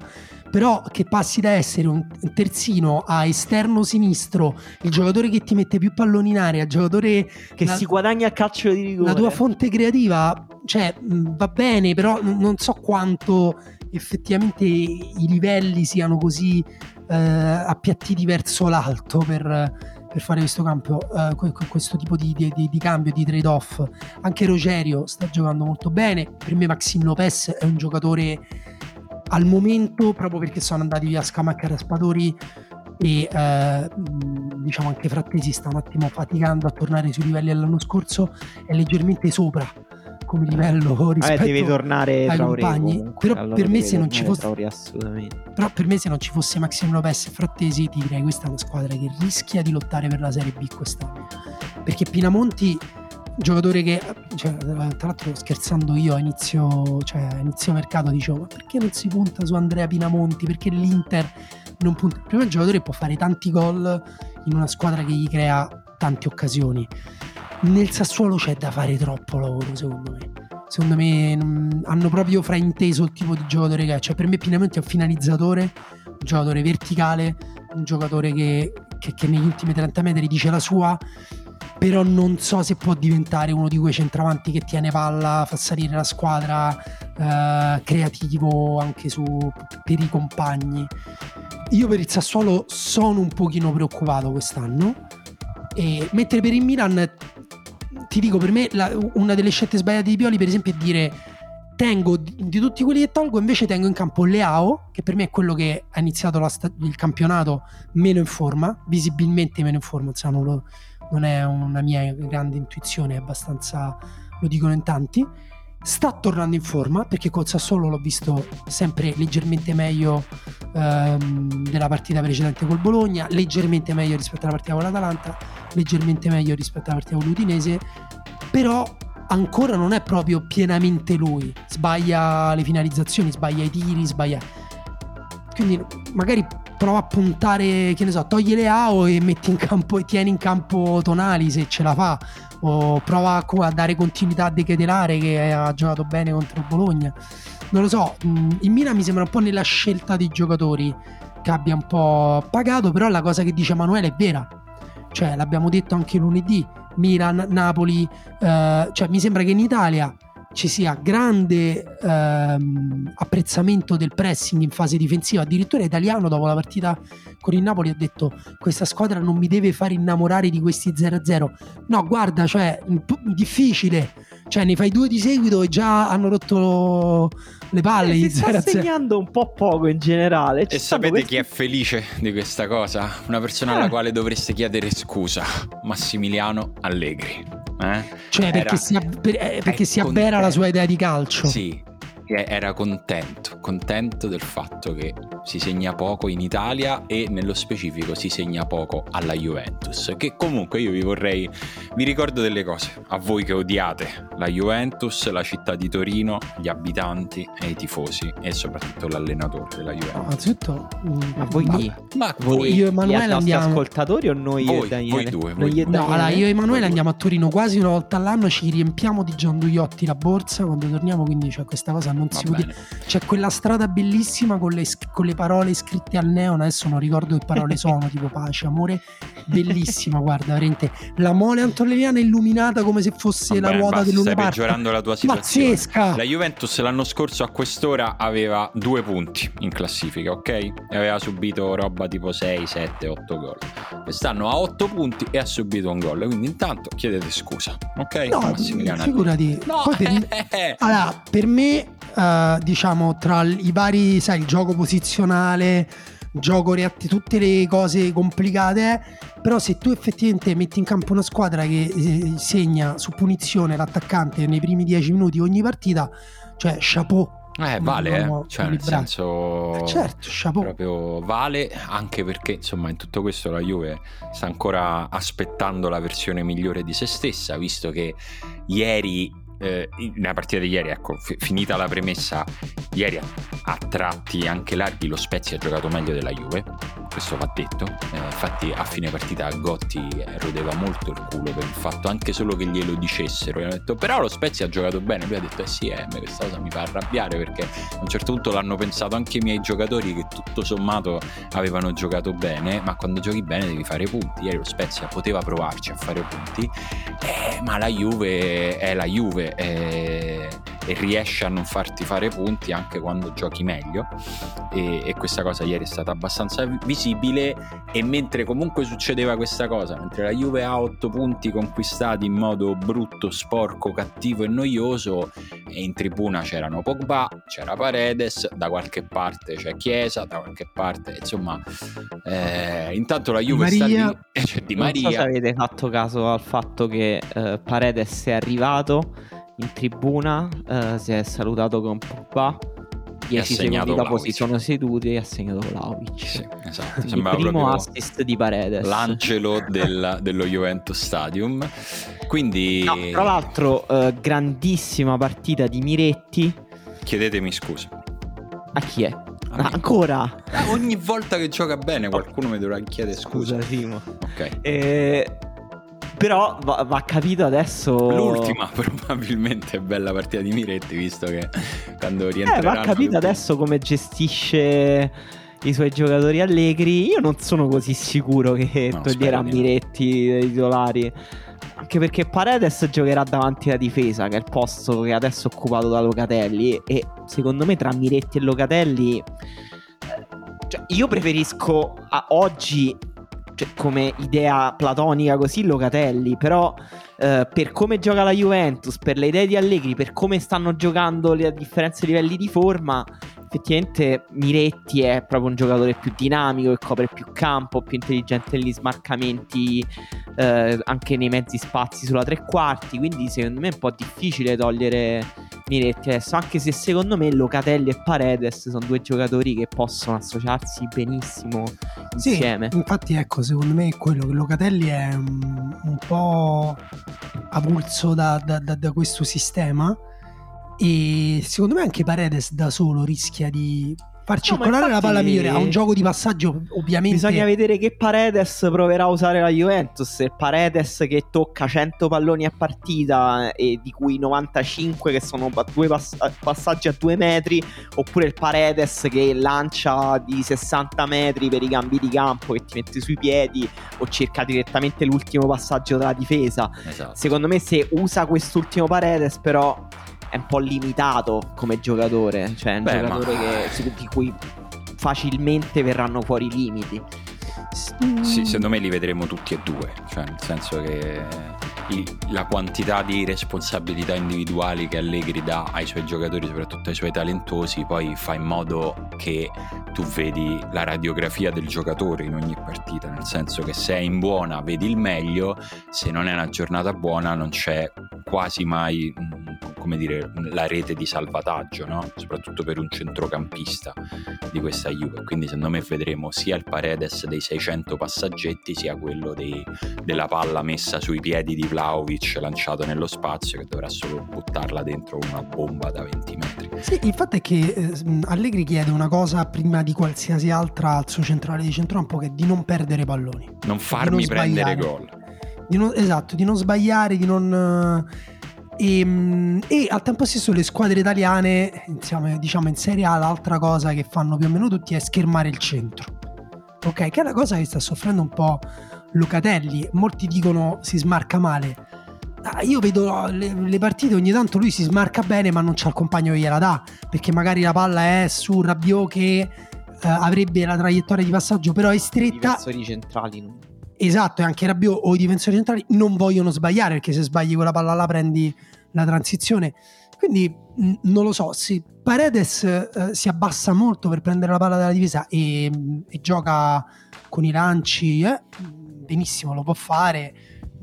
[SPEAKER 3] però che passi da essere un terzino a esterno sinistro, il giocatore che ti mette più palloni in area, il giocatore
[SPEAKER 2] Che
[SPEAKER 3] la-
[SPEAKER 2] si guadagna a calcio di rigore.
[SPEAKER 3] la tua fonte creativa, cioè mh, va bene, però non so quanto effettivamente i livelli siano così eh, appiattiti verso l'alto per, per fare questo, cambio, eh, que- que- questo tipo di, di- di- cambio, di trade-off. Anche Rogerio sta giocando molto bene. Per me Maxim Lopez è un giocatore al momento, proprio perché sono andati via Scamacca e Raspadori e eh, diciamo anche Frattesi sta un attimo faticando a tornare sui livelli dell'anno scorso è leggermente sopra come livello
[SPEAKER 2] Vabbè,
[SPEAKER 3] rispetto
[SPEAKER 2] deve tornare
[SPEAKER 3] ai
[SPEAKER 2] Traoré
[SPEAKER 3] compagni.
[SPEAKER 2] comunque,
[SPEAKER 3] Però
[SPEAKER 2] allora
[SPEAKER 3] per me se non ci fosse-
[SPEAKER 2] Traoré,
[SPEAKER 3] però per me se non ci fosse Maxim Lopez e Frattesi ti direi questa è una squadra che rischia di lottare per la Serie B quest'anno. Perché Pinamonti giocatore che cioè, tra l'altro scherzando io a inizio, cioè, a inizio mercato dicevo ma perché non si punta su Andrea Pinamonti? Perché l'Inter non punta? Prima un giocatore che può fare tanti gol in una squadra che gli crea tante occasioni nel Sassuolo c'è da fare troppo lavoro secondo me secondo me non- hanno proprio frainteso il tipo di giocatore che è cioè per me Pinamonti è un finalizzatore un giocatore verticale un giocatore che, che- che negli ultimi 30 metri dice la sua però non so se può diventare uno di quei centravanti che tiene palla, fa salire la squadra, eh, creativo anche su, per i compagni. Io per il Sassuolo sono un pochino preoccupato quest'anno, e, mentre per il Milan, ti dico, per me la- una delle scelte sbagliate di Pioli per esempio è dire tengo di, tutti quelli che tolgo, invece tengo in campo Leao, che per me è quello che ha iniziato sta- il campionato meno in forma, visibilmente meno in forma, insomma, non, lo- non è una mia grande intuizione, è abbastanza, lo dicono in tanti. Sta tornando in forma perché col Sassuolo l'ho visto sempre leggermente meglio ehm, della partita precedente col Bologna, leggermente meglio rispetto alla partita con l'Atalanta, leggermente meglio rispetto alla partita con l'Udinese, però ancora non è proprio pienamente lui. Sbaglia le finalizzazioni, sbaglia i tiri, sbaglia. Quindi magari prova a puntare, che ne so, togli le AO e metti in campo e tieni in campo Tonali se ce la fa. O prova a, a dare continuità a De Ketelare che ha giocato bene contro Bologna. Non lo so, mh, il Milan mi sembra un po' nella scelta dei giocatori che abbia un po' pagato, però la cosa che dice Emanuele è vera. Cioè, l'abbiamo detto anche lunedì, Milan, Napoli, eh, cioè mi sembra che in Italia ci sia grande ehm, apprezzamento del pressing in fase difensiva. Addirittura Italiano dopo la partita con il Napoli ha detto questa squadra non mi deve far innamorare di questi 0-0. No, guarda, cioè, difficile. Cioè, ne fai due di seguito e già hanno rotto le palle.
[SPEAKER 2] Eh, si sta
[SPEAKER 3] 0-0.
[SPEAKER 2] segnando un po' poco in generale. Ci
[SPEAKER 1] E sapete
[SPEAKER 2] questi-
[SPEAKER 1] chi è felice di questa cosa? Una persona alla
[SPEAKER 2] Eh.
[SPEAKER 1] quale dovreste chiedere scusa, Massimiliano Allegri. Eh?
[SPEAKER 3] Cioè, perché,
[SPEAKER 1] Era-
[SPEAKER 3] si, ab- per- eh, perché si avvera la sua idea di calcio.
[SPEAKER 1] Sì, e- era contento, contento del fatto che si segna poco in Italia e nello specifico si segna poco alla Juventus, che comunque io vi vorrei, vi ricordo delle cose, a voi che odiate la Juventus, la città di Torino, gli abitanti e i tifosi e soprattutto l'allenatore della Juventus.
[SPEAKER 3] No, anzitutto,
[SPEAKER 2] mm, ma voi chi?
[SPEAKER 1] Ma
[SPEAKER 2] voi,
[SPEAKER 3] io e Emanuele andiamo
[SPEAKER 2] ascoltatori o noi
[SPEAKER 1] voi,
[SPEAKER 2] e Daniele?
[SPEAKER 1] voi due, voi due.
[SPEAKER 3] No, allora io e Emanuele andiamo a Torino quasi una volta all'anno, ci riempiamo di gianduiotti la borsa quando torniamo, quindi c'è questa cosa non
[SPEAKER 1] Va
[SPEAKER 3] si può dire. C'è quella strada bellissima con le, con le parole scritte al neon, adesso non ricordo che parole sono, tipo pace, amore, bellissima, guarda, veramente. La mole antoniana illuminata come se fosse
[SPEAKER 1] Va
[SPEAKER 3] la
[SPEAKER 1] bene,
[SPEAKER 3] ruota dell'Una
[SPEAKER 1] stai peggiorando la tua situazione.
[SPEAKER 3] Pazzesca!
[SPEAKER 1] La Juventus l'anno scorso a quest'ora aveva due punti in classifica, ok? E aveva subito roba tipo 6, 7, 8 gol. Quest'anno ha 8 punti e ha subito un gol. Quindi intanto chiedete scusa, ok?
[SPEAKER 3] No, figurati.
[SPEAKER 1] No,
[SPEAKER 3] per,
[SPEAKER 1] eh,
[SPEAKER 3] Allora, per me, eh, diciamo, tra i vari, sai, il gioco posizionale, gioco reatti, tutte le cose complicate, però se tu effettivamente metti in campo una squadra che eh, segna su punizione l'attaccante nei primi 10 minuti ogni partita, cioè chapeau.
[SPEAKER 1] eh, vale, eh. Cioè, nel senso...
[SPEAKER 3] Eh, certo, chapeau.
[SPEAKER 1] proprio vale anche perché insomma in tutto questo la Juve sta ancora aspettando la versione migliore di se stessa visto che ieri eh, nella partita di ieri ecco fi- finita la premessa ieri a tratti anche larghi lo Spezia ha giocato meglio della Juve questo va detto. Eh, infatti a fine partita Gotti rodeva molto il culo per il fatto anche solo che glielo dicessero. E hanno detto però lo Spezia ha giocato bene. Lui ha detto eh sì eh, questa cosa mi fa arrabbiare perché a un certo punto l'hanno pensato anche i miei giocatori che tutto sommato avevano giocato bene, ma quando giochi bene devi fare punti. Ieri lo Spezia poteva provarci a fare punti, eh, ma la Juve è la Juve eh, e riesce a non farti fare punti anche quando giochi meglio. E, e questa cosa ieri è stata abbastanza vi- visibile. E mentre comunque succedeva questa cosa, mentre la Juve ha 8 punti conquistati in modo brutto, sporco, cattivo e noioso, e in tribuna c'erano Pogba, c'era Paredes, da qualche parte c'è Chiesa, da qualche parte insomma eh, intanto la Juve sta
[SPEAKER 3] Maria.
[SPEAKER 1] lì e c'è Di
[SPEAKER 2] Non so se
[SPEAKER 1] Maria
[SPEAKER 2] avete fatto caso al fatto che eh, Paredes è arrivato in tribuna, eh, si è salutato con Pogba. 10
[SPEAKER 1] segnato
[SPEAKER 2] secondi dopo si sono seduti e ha segnato Vlaovic.
[SPEAKER 1] sì, esatto,
[SPEAKER 2] Il primo assist di Paredes.
[SPEAKER 1] l'angelo del- dello Juventus Stadium quindi
[SPEAKER 2] No, tra l'altro, eh, grandissima partita di Miretti.
[SPEAKER 1] chiedetemi scusa
[SPEAKER 2] A chi è? Ah, ancora?
[SPEAKER 1] Ah, ogni volta che gioca bene qualcuno mi dovrà chiedere scusa
[SPEAKER 2] Scusa, Simo.
[SPEAKER 1] ok
[SPEAKER 2] Eh, però va, va capito adesso.
[SPEAKER 1] L'ultima probabilmente è bella partita di Miretti visto che quando
[SPEAKER 2] Eh,
[SPEAKER 1] rientreranno
[SPEAKER 2] va capito
[SPEAKER 1] tutti-
[SPEAKER 2] adesso come gestisce i suoi giocatori allegri. Io non sono così sicuro che
[SPEAKER 1] No,
[SPEAKER 2] toglierà. Miretti dai titolari. Anche perché Paredes giocherà davanti alla difesa, che è il posto che adesso è occupato da Locatelli. E secondo me tra Miretti e Locatelli. eh, cioè, io preferisco a oggi. Cioè, come idea platonica così Locatelli, però eh, per come gioca la Juventus, per le idee di Allegri, per come stanno giocando le differenze livelli di forma, effettivamente Miretti è proprio un giocatore più dinamico, che copre più campo, più intelligente negli smarcamenti, eh, anche nei mezzi spazi sulla tre quarti, quindi secondo me è un po' difficile togliere Miretti adesso, anche se secondo me Locatelli e Paredes sono due giocatori che possono associarsi benissimo
[SPEAKER 3] Sì,
[SPEAKER 2] insieme.
[SPEAKER 3] infatti ecco, secondo me quello che Locatelli è un, un po' avulso da, da- da- da questo sistema e secondo me anche Paredes da solo rischia di far
[SPEAKER 2] No,
[SPEAKER 3] circolare la palla migliore. Ha un gioco di passaggio ovviamente...
[SPEAKER 2] Bisogna vedere che Paredes proverà a usare la Juventus. Se Paredes che tocca 100 palloni a partita e di cui 95 che sono due pass- passaggi a 2 metri, oppure il Paredes che lancia di 60 metri per i cambi di campo che ti mette sui piedi o cerca direttamente l'ultimo passaggio della difesa.
[SPEAKER 1] esatto.
[SPEAKER 2] Secondo me se usa quest'ultimo Paredes però è un po' limitato come giocatore, cioè è un
[SPEAKER 1] Beh,
[SPEAKER 2] giocatore
[SPEAKER 1] ma-
[SPEAKER 2] che- di cui facilmente verranno fuori i limiti.
[SPEAKER 1] Sì, secondo me li vedremo tutti e due, cioè nel senso che i- la quantità di responsabilità individuali che Allegri dà ai suoi giocatori, soprattutto ai suoi talentosi, poi fa in modo che tu vedi la radiografia del giocatore in ogni partita, nel senso che se è in buona vedi il meglio, se non è una giornata buona non c'è quasi mai un come dire, la rete di salvataggio, no? soprattutto per un centrocampista di questa Juve. Quindi secondo me vedremo sia il Paredes dei 600 passaggetti, sia quello dei, della palla messa sui piedi di Vlaovic lanciato nello spazio che dovrà solo buttarla dentro una bomba da 20 metri.
[SPEAKER 3] Sì, il fatto è che eh, Allegri chiede una cosa prima di qualsiasi altra al suo centrale di centrocampo che è di non perdere palloni.
[SPEAKER 1] Non farmi non prendere gol.
[SPEAKER 3] Di non, esatto, di non sbagliare, di non... E, ehm, e, al tempo stesso le squadre italiane, insieme, diciamo in Serie A, l'altra cosa che fanno più o meno tutti è schermare il centro. Ok, che è una cosa che sta soffrendo un po' Locatelli. Molti dicono si smarca male. Ah, io vedo le, le, partite, ogni tanto lui si smarca bene, ma non c'ha il compagno che gliela dà. Perché magari la palla è su Rabiot che eh, avrebbe la traiettoria di passaggio, però è stretta. I
[SPEAKER 2] difensori centrali. No?
[SPEAKER 3] Esatto, e anche Rabiot o i difensori centrali non vogliono sbagliare, perché se sbagli quella palla là prendi la transizione. Quindi mh, non lo so, se Paredes eh, si abbassa molto per prendere la palla dalla difesa e, e gioca con i lanci, eh, benissimo, lo può fare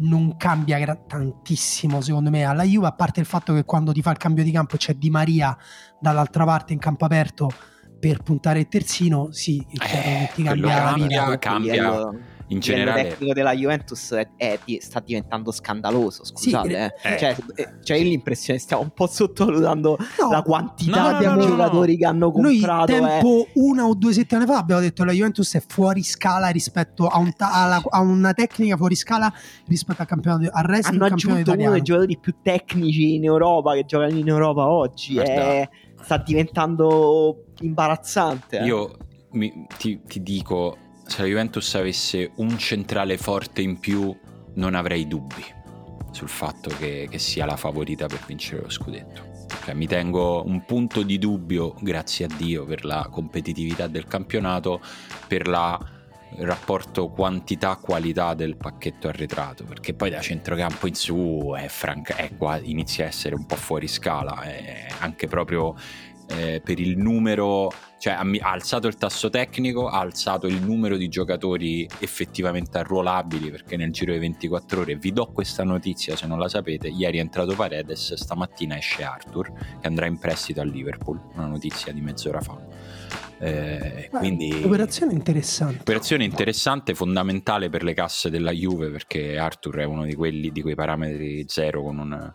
[SPEAKER 3] non cambia gra- tantissimo secondo me alla Juve, a parte il fatto che quando ti fa il cambio di campo c'è Di Maria dall'altra parte in campo aperto per puntare il terzino, sì, il
[SPEAKER 1] eh, ti cambia la vita. Cambia, in generale
[SPEAKER 2] il tecnico della Juventus è, è, sta diventando scandaloso scusate sì, eh. Eh. Cioè, eh, cioè l'impressione stiamo un po' sottovalutando no, no, quantità no, di giocatori che hanno comprato
[SPEAKER 3] noi tempo eh. una o due settimane fa abbiamo detto che la Juventus è fuori scala rispetto a, un ta- alla, a una tecnica fuori scala rispetto al campionato al resto
[SPEAKER 2] hanno aggiunto uno dei giocatori più tecnici in Europa che giocano in Europa oggi è, sta diventando imbarazzante
[SPEAKER 1] eh. io mi, ti, ti dico se la Juventus avesse un centrale forte in più non avrei dubbi sul fatto che, che sia la favorita per vincere lo scudetto. Cioè, mi tengo un punto di dubbio, grazie a Dio, per la competitività del campionato, per la il rapporto quantità-qualità del pacchetto arretrato perché poi da centrocampo in su è franca, è qua, inizia a essere un po' fuori scala anche proprio eh, per il numero, cioè ha, ha, alzato il tasso tecnico, ha alzato il numero di giocatori effettivamente arruolabili perché nel giro di 24 ore vi do questa notizia se non la sapete, ieri è entrato Paredes, stamattina esce Arthur che andrà in prestito a Liverpool, una notizia di mezz'ora fa. Eh, quindi
[SPEAKER 3] operazione interessante
[SPEAKER 1] operazione interessante fondamentale per le casse della Juve perché Arthur è uno di quelli di quei parametri zero con un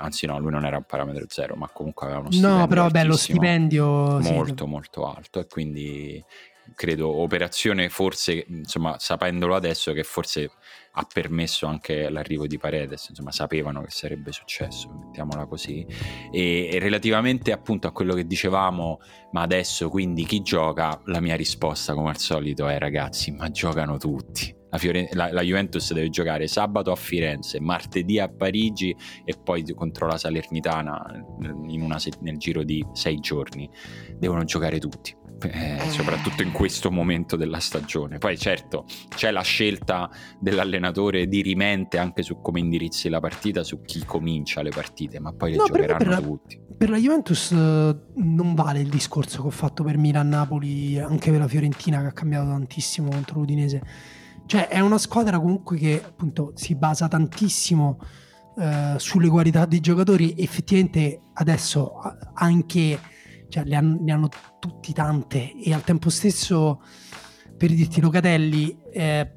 [SPEAKER 1] anzi no, lui non era un parametro zero, ma comunque aveva uno stipendio
[SPEAKER 3] No, però vabbè, lo stipendio
[SPEAKER 1] molto sì. molto alto e quindi credo operazione forse, insomma, sapendolo adesso che forse ha permesso anche l'arrivo di Paredes, insomma, sapevano che sarebbe successo, mettiamola così. E, e relativamente appunto a quello che dicevamo, ma adesso quindi chi gioca? La mia risposta come al solito è ragazzi, ma giocano tutti la, Fiore- la, la, Juventus deve giocare sabato a Firenze, martedì a Parigi e poi contro la Salernitana se- nel giro di sei giorni. Devono giocare tutti. Eh, eh, soprattutto in questo momento della stagione. Poi certo c'è la scelta dell'allenatore di rimente anche su come indirizzi la partita, su chi comincia le partite, ma poi le no, giocheranno per la, tutti.
[SPEAKER 3] Per la Juventus uh, non vale il discorso che ho fatto per Milan-Napoli, anche per la Fiorentina che ha cambiato tantissimo contro l'Udinese cioè è una squadra comunque che appunto si basa tantissimo eh, sulle qualità dei giocatori. Effettivamente adesso anche cioè, hanno, ne hanno tutti tante e al tempo stesso per dirti Locatelli eh,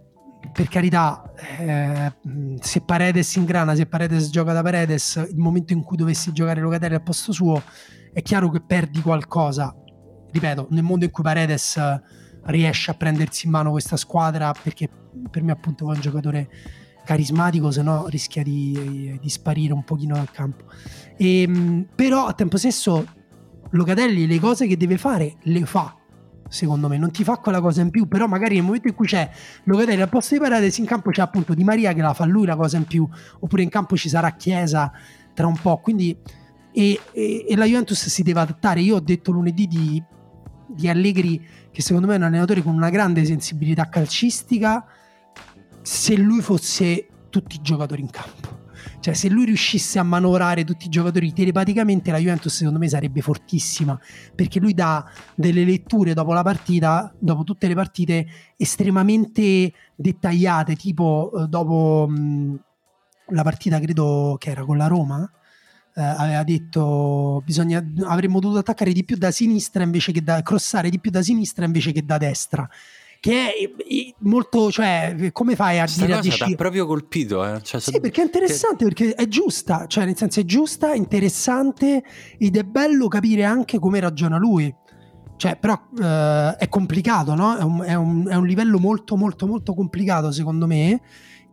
[SPEAKER 3] per carità eh, se Paredes ingrana se Paredes gioca da Paredes il momento in cui dovessi giocare Locatelli al posto suo è chiaro che perdi qualcosa ripeto nel mondo in cui Paredes riesce a prendersi in mano questa squadra perché per me appunto è un giocatore carismatico, se no rischia di, di, sparire un pochino dal campo. E, ehm, però a tempo stesso Locatelli le cose che deve fare le fa. Secondo me non ti fa quella cosa in più, però magari nel momento in cui c'è Locatelli al posto di Paredes in campo c'è appunto Di Maria che la fa lui la cosa in più, oppure in campo ci sarà Chiesa tra un po'. Quindi e, e, e la Juventus si deve adattare. Io ho detto lunedì di, di Allegri che secondo me è un allenatore con una grande sensibilità calcistica se lui fosse tutti i giocatori in campo. Cioè, se lui riuscisse a manovrare tutti i giocatori telepaticamente, la Juventus secondo me sarebbe fortissima. Perché lui dà delle letture dopo la partita, dopo tutte le partite, estremamente dettagliate. Tipo, eh, dopo mh, la partita, credo che era con la Roma, eh, aveva detto bisogna, avremmo dovuto attaccare di più da sinistra invece che da crossare di più da sinistra invece che da destra che è molto cioè come fai a
[SPEAKER 1] Questa
[SPEAKER 3] dire
[SPEAKER 1] cosa ha proprio colpito eh? cioè,
[SPEAKER 3] sì perché è interessante perché è giusta cioè nel senso è giusta interessante ed è bello capire anche come ragiona lui cioè però eh, è complicato no? È un, è, un, è un livello molto molto molto complicato secondo me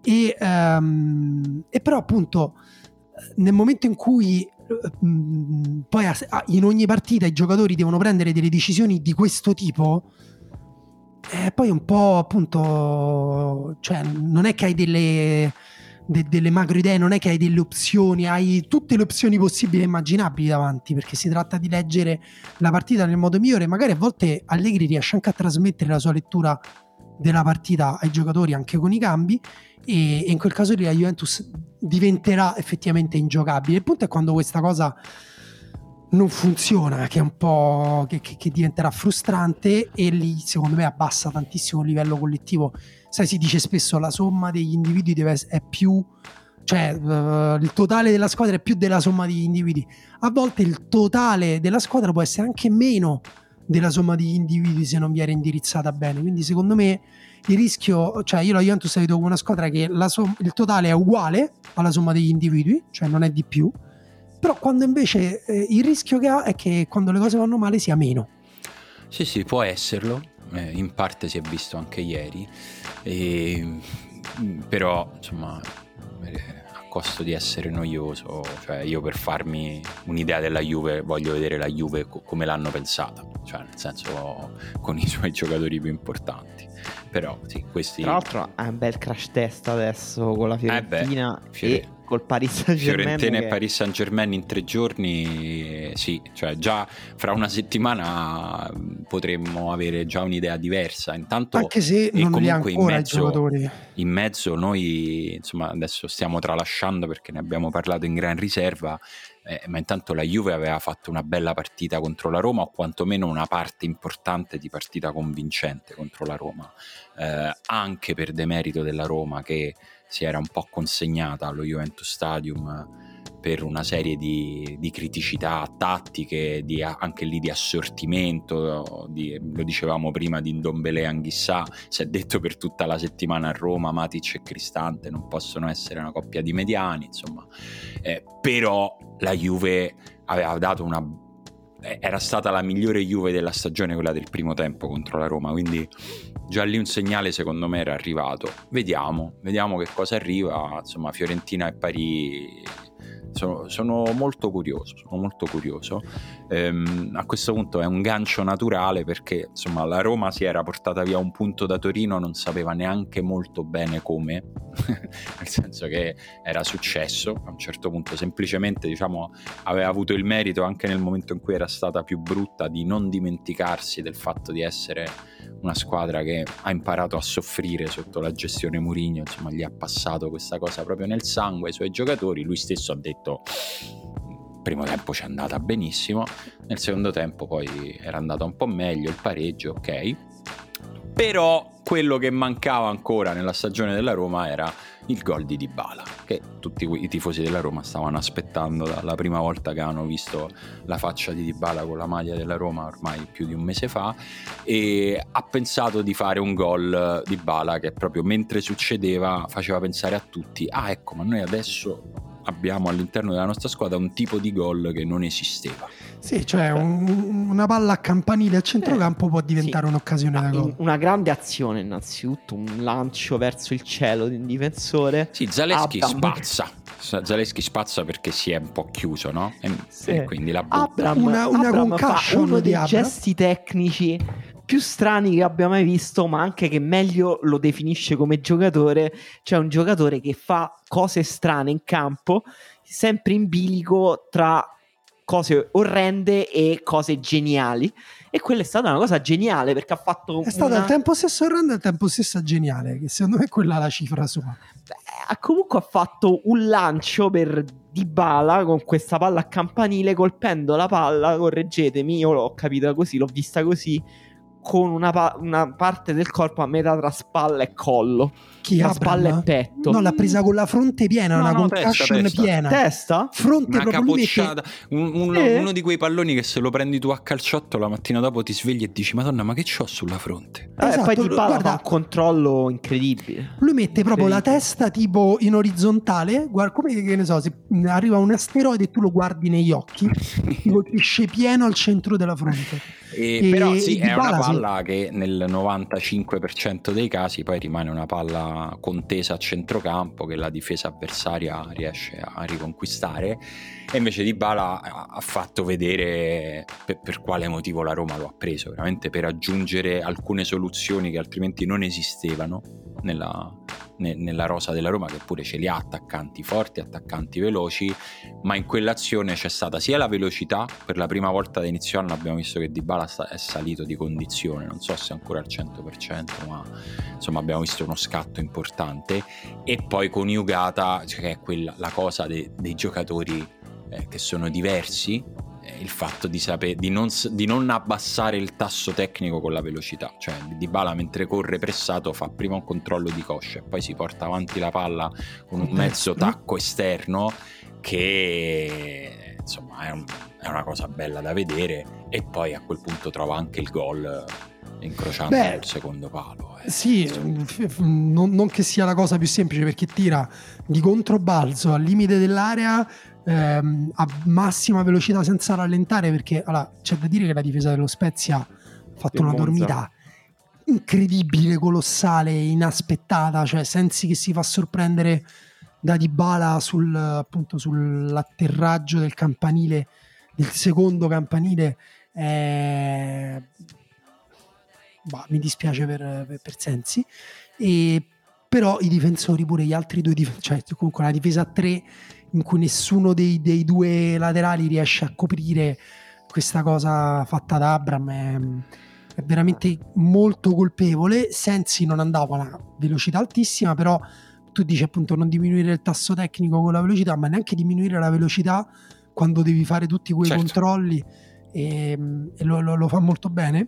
[SPEAKER 3] e, um, e però appunto nel momento in cui mh, poi a, a, in ogni partita i giocatori devono prendere delle decisioni di questo tipo, eh, poi un po' appunto, cioè non è che hai delle, de, delle macro idee, non è che hai delle opzioni, hai tutte le opzioni possibili e immaginabili davanti, perché si tratta di leggere la partita nel modo migliore, magari a volte Allegri riesce anche a trasmettere la sua lettura della partita ai giocatori anche con i cambi e, e in quel caso lì la Juventus diventerà effettivamente ingiocabile. Il punto è quando questa cosa non funziona, che è un po' che, che, che, diventerà frustrante e lì secondo me abbassa tantissimo il livello collettivo. Sai, si dice spesso la somma degli individui deve è più cioè uh, il totale della squadra è più della somma degli individui. A volte il totale della squadra può essere anche meno della somma degli individui se non viene indirizzata bene. Quindi secondo me il rischio, cioè io la Juventus la vedo come una squadra che som- il totale è uguale alla somma degli individui, cioè non è di più, però quando invece eh, il rischio che ha è che quando le cose vanno male sia meno.
[SPEAKER 1] Sì, sì, può esserlo, eh, in parte si è visto anche ieri, e, però insomma eh, costo di essere noioso, cioè io per farmi un'idea della Juve voglio vedere la Juve co- come l'hanno pensata, cioè nel senso con i suoi giocatori più importanti. Però sì, questi...
[SPEAKER 2] Tra l'altro è un bel crash test adesso con la Fiorentina eh beh, Fiore... e col Paris Saint Germain.
[SPEAKER 1] Fiorentina
[SPEAKER 2] che...
[SPEAKER 1] e Paris Saint Germain in tre giorni, sì, cioè già fra una settimana potremmo avere già un'idea diversa. Intanto,
[SPEAKER 3] Anche se non comunque
[SPEAKER 1] in
[SPEAKER 3] mezzo,
[SPEAKER 1] in mezzo noi, insomma, adesso stiamo tralasciando perché ne abbiamo parlato in gran riserva eh, ma intanto la Juve aveva fatto una bella partita contro la Roma o quantomeno una parte importante di partita convincente contro la Roma, eh, anche per demerito della Roma che si era un po' consegnata allo Juventus Stadium per una serie di, di criticità tattiche, di, anche lì di assortimento, di, lo dicevamo prima di Ndombele e Anghissà, si è detto per tutta la settimana a Roma Matic e Cristante non possono essere una coppia di mediani, insomma, eh, però la Juve aveva dato una eh, era stata la migliore Juve della stagione quella del primo tempo contro la Roma quindi già lì un segnale secondo me era arrivato. Vediamo, vediamo che cosa arriva. Insomma Fiorentina e Parì sono, sono, molto curioso, sono molto curioso. Ehm, a questo punto è un gancio naturale perché insomma la Roma si era portata via un punto da Torino, non sapeva neanche molto bene come, nel senso che era successo. A un certo punto, semplicemente diciamo aveva avuto il merito anche nel momento in cui era stata più brutta di non dimenticarsi del fatto di essere una squadra che ha imparato a soffrire sotto la gestione Mourinho, insomma gli ha passato questa cosa proprio nel sangue ai suoi giocatori, lui stesso ha detto il primo tempo ci è andata benissimo, nel secondo tempo poi era andata un po' meglio, il pareggio, ok, però quello che mancava ancora nella stagione della Roma era il gol di Dybala, che tutti i tifosi della Roma stavano aspettando dalla prima volta che hanno visto la faccia di Dybala con la maglia della Roma ormai più di un mese fa e ha pensato di fare un gol di Dybala che proprio mentre succedeva faceva pensare a tutti, ah ecco, ma noi adesso abbiamo all'interno della nostra squadra un tipo di gol che non esisteva.
[SPEAKER 3] Sì, cioè un, una palla a campanile a centrocampo eh, può diventare sì. un'occasione da gol.
[SPEAKER 2] Una grande azione innanzitutto, un lancio verso il cielo di un difensore.
[SPEAKER 1] Sì, Zaleschi Abram. spazza. Zaleschi spazza perché si è un po' chiuso, no? E, sì. e quindi la butta.
[SPEAKER 2] Abram, una, una Abram fa uno dei gesti tecnici più strani che abbia mai visto, ma anche che meglio lo definisce come giocatore, cioè un giocatore che fa cose strane in campo, sempre in bilico tra cose orrende e cose geniali. E quella è stata una cosa geniale perché ha fatto.
[SPEAKER 3] È stata una... al tempo stesso orrenda e al tempo stesso geniale, che secondo me è quella la cifra sua.
[SPEAKER 2] Beh, comunque ha fatto un lancio per Dybala con questa palla a campanile colpendo la palla, correggetemi, io l'ho capita così, l'ho vista così con una, pa- una parte del corpo a metà tra spalla e collo.
[SPEAKER 3] Chi Abram?
[SPEAKER 2] spalla e petto.
[SPEAKER 3] No, l'ha presa con la fronte piena,
[SPEAKER 1] No,
[SPEAKER 3] una
[SPEAKER 1] no,
[SPEAKER 3] concussion
[SPEAKER 1] testa.
[SPEAKER 3] piena.
[SPEAKER 2] Testa?
[SPEAKER 3] Fronte
[SPEAKER 1] Una
[SPEAKER 3] proprio lui mette-
[SPEAKER 1] capocciata, un- un-
[SPEAKER 2] Sì.
[SPEAKER 1] uno di quei palloni che se lo prendi tu a calciotto la mattina dopo ti svegli e dici Madonna ma che c'ho sulla fronte?
[SPEAKER 2] Eh,
[SPEAKER 3] Esatto,
[SPEAKER 2] poi di balla
[SPEAKER 3] guarda-
[SPEAKER 2] fa un controllo incredibile.
[SPEAKER 3] Lui mette proprio la testa tipo in orizzontale, guarda come che ne so, se arriva un asteroide e tu lo guardi negli occhi, ti colpisce pieno al centro della fronte.
[SPEAKER 1] E-
[SPEAKER 3] E-
[SPEAKER 1] però sì, è una
[SPEAKER 3] Dybala, sì.
[SPEAKER 1] palla che nel 95% dei casi poi rimane una palla contesa a centrocampo che la difesa avversaria riesce a riconquistare e invece Di Bala ha fatto vedere per, per quale motivo la Roma lo ha preso, veramente per aggiungere alcune soluzioni che altrimenti non esistevano nella, ne- nella rosa della Roma che pure ce li ha attaccanti forti, attaccanti veloci ma in quell'azione c'è stata sia la velocità, per la prima volta da inizio anno abbiamo visto che Dybala è salito di condizione, non so se ancora al 100%, ma insomma abbiamo visto uno scatto importante e poi coniugata, cioè che è quella, la cosa de- dei giocatori eh, che sono diversi, eh, il fatto di, saper, di, non, di non abbassare il tasso tecnico con la velocità, cioè Dybala mentre corre pressato fa prima un controllo di coscia e poi si porta avanti la palla con un mezzo tacco esterno che insomma è, un- è una cosa bella da vedere e poi a quel punto trova anche il gol incrociando
[SPEAKER 3] Beh,
[SPEAKER 1] il secondo palo eh.
[SPEAKER 3] Sì, non, non che sia la cosa più semplice perché tira di controbalzo al limite dell'area ehm, a massima velocità senza rallentare perché allora, c'è da dire che la difesa dello Spezia ha fatto una dormita incredibile, colossale, inaspettata, cioè Sensi che si fa sorprendere da Dybala sul, appunto sull'atterraggio del campanile del secondo campanile eh, bah, mi dispiace per, per, per Sensi. E però i difensori pure gli altri due dif- cioè comunque una difesa a tre in cui nessuno dei, dei due laterali riesce a coprire questa cosa fatta da Abram è, è veramente molto colpevole Sensi non andava a una velocità altissima però tu dici appunto non diminuire il tasso tecnico con la velocità ma neanche diminuire la velocità quando devi fare tutti quei
[SPEAKER 1] Certo.
[SPEAKER 3] controlli e, e lo, lo- lo fa molto bene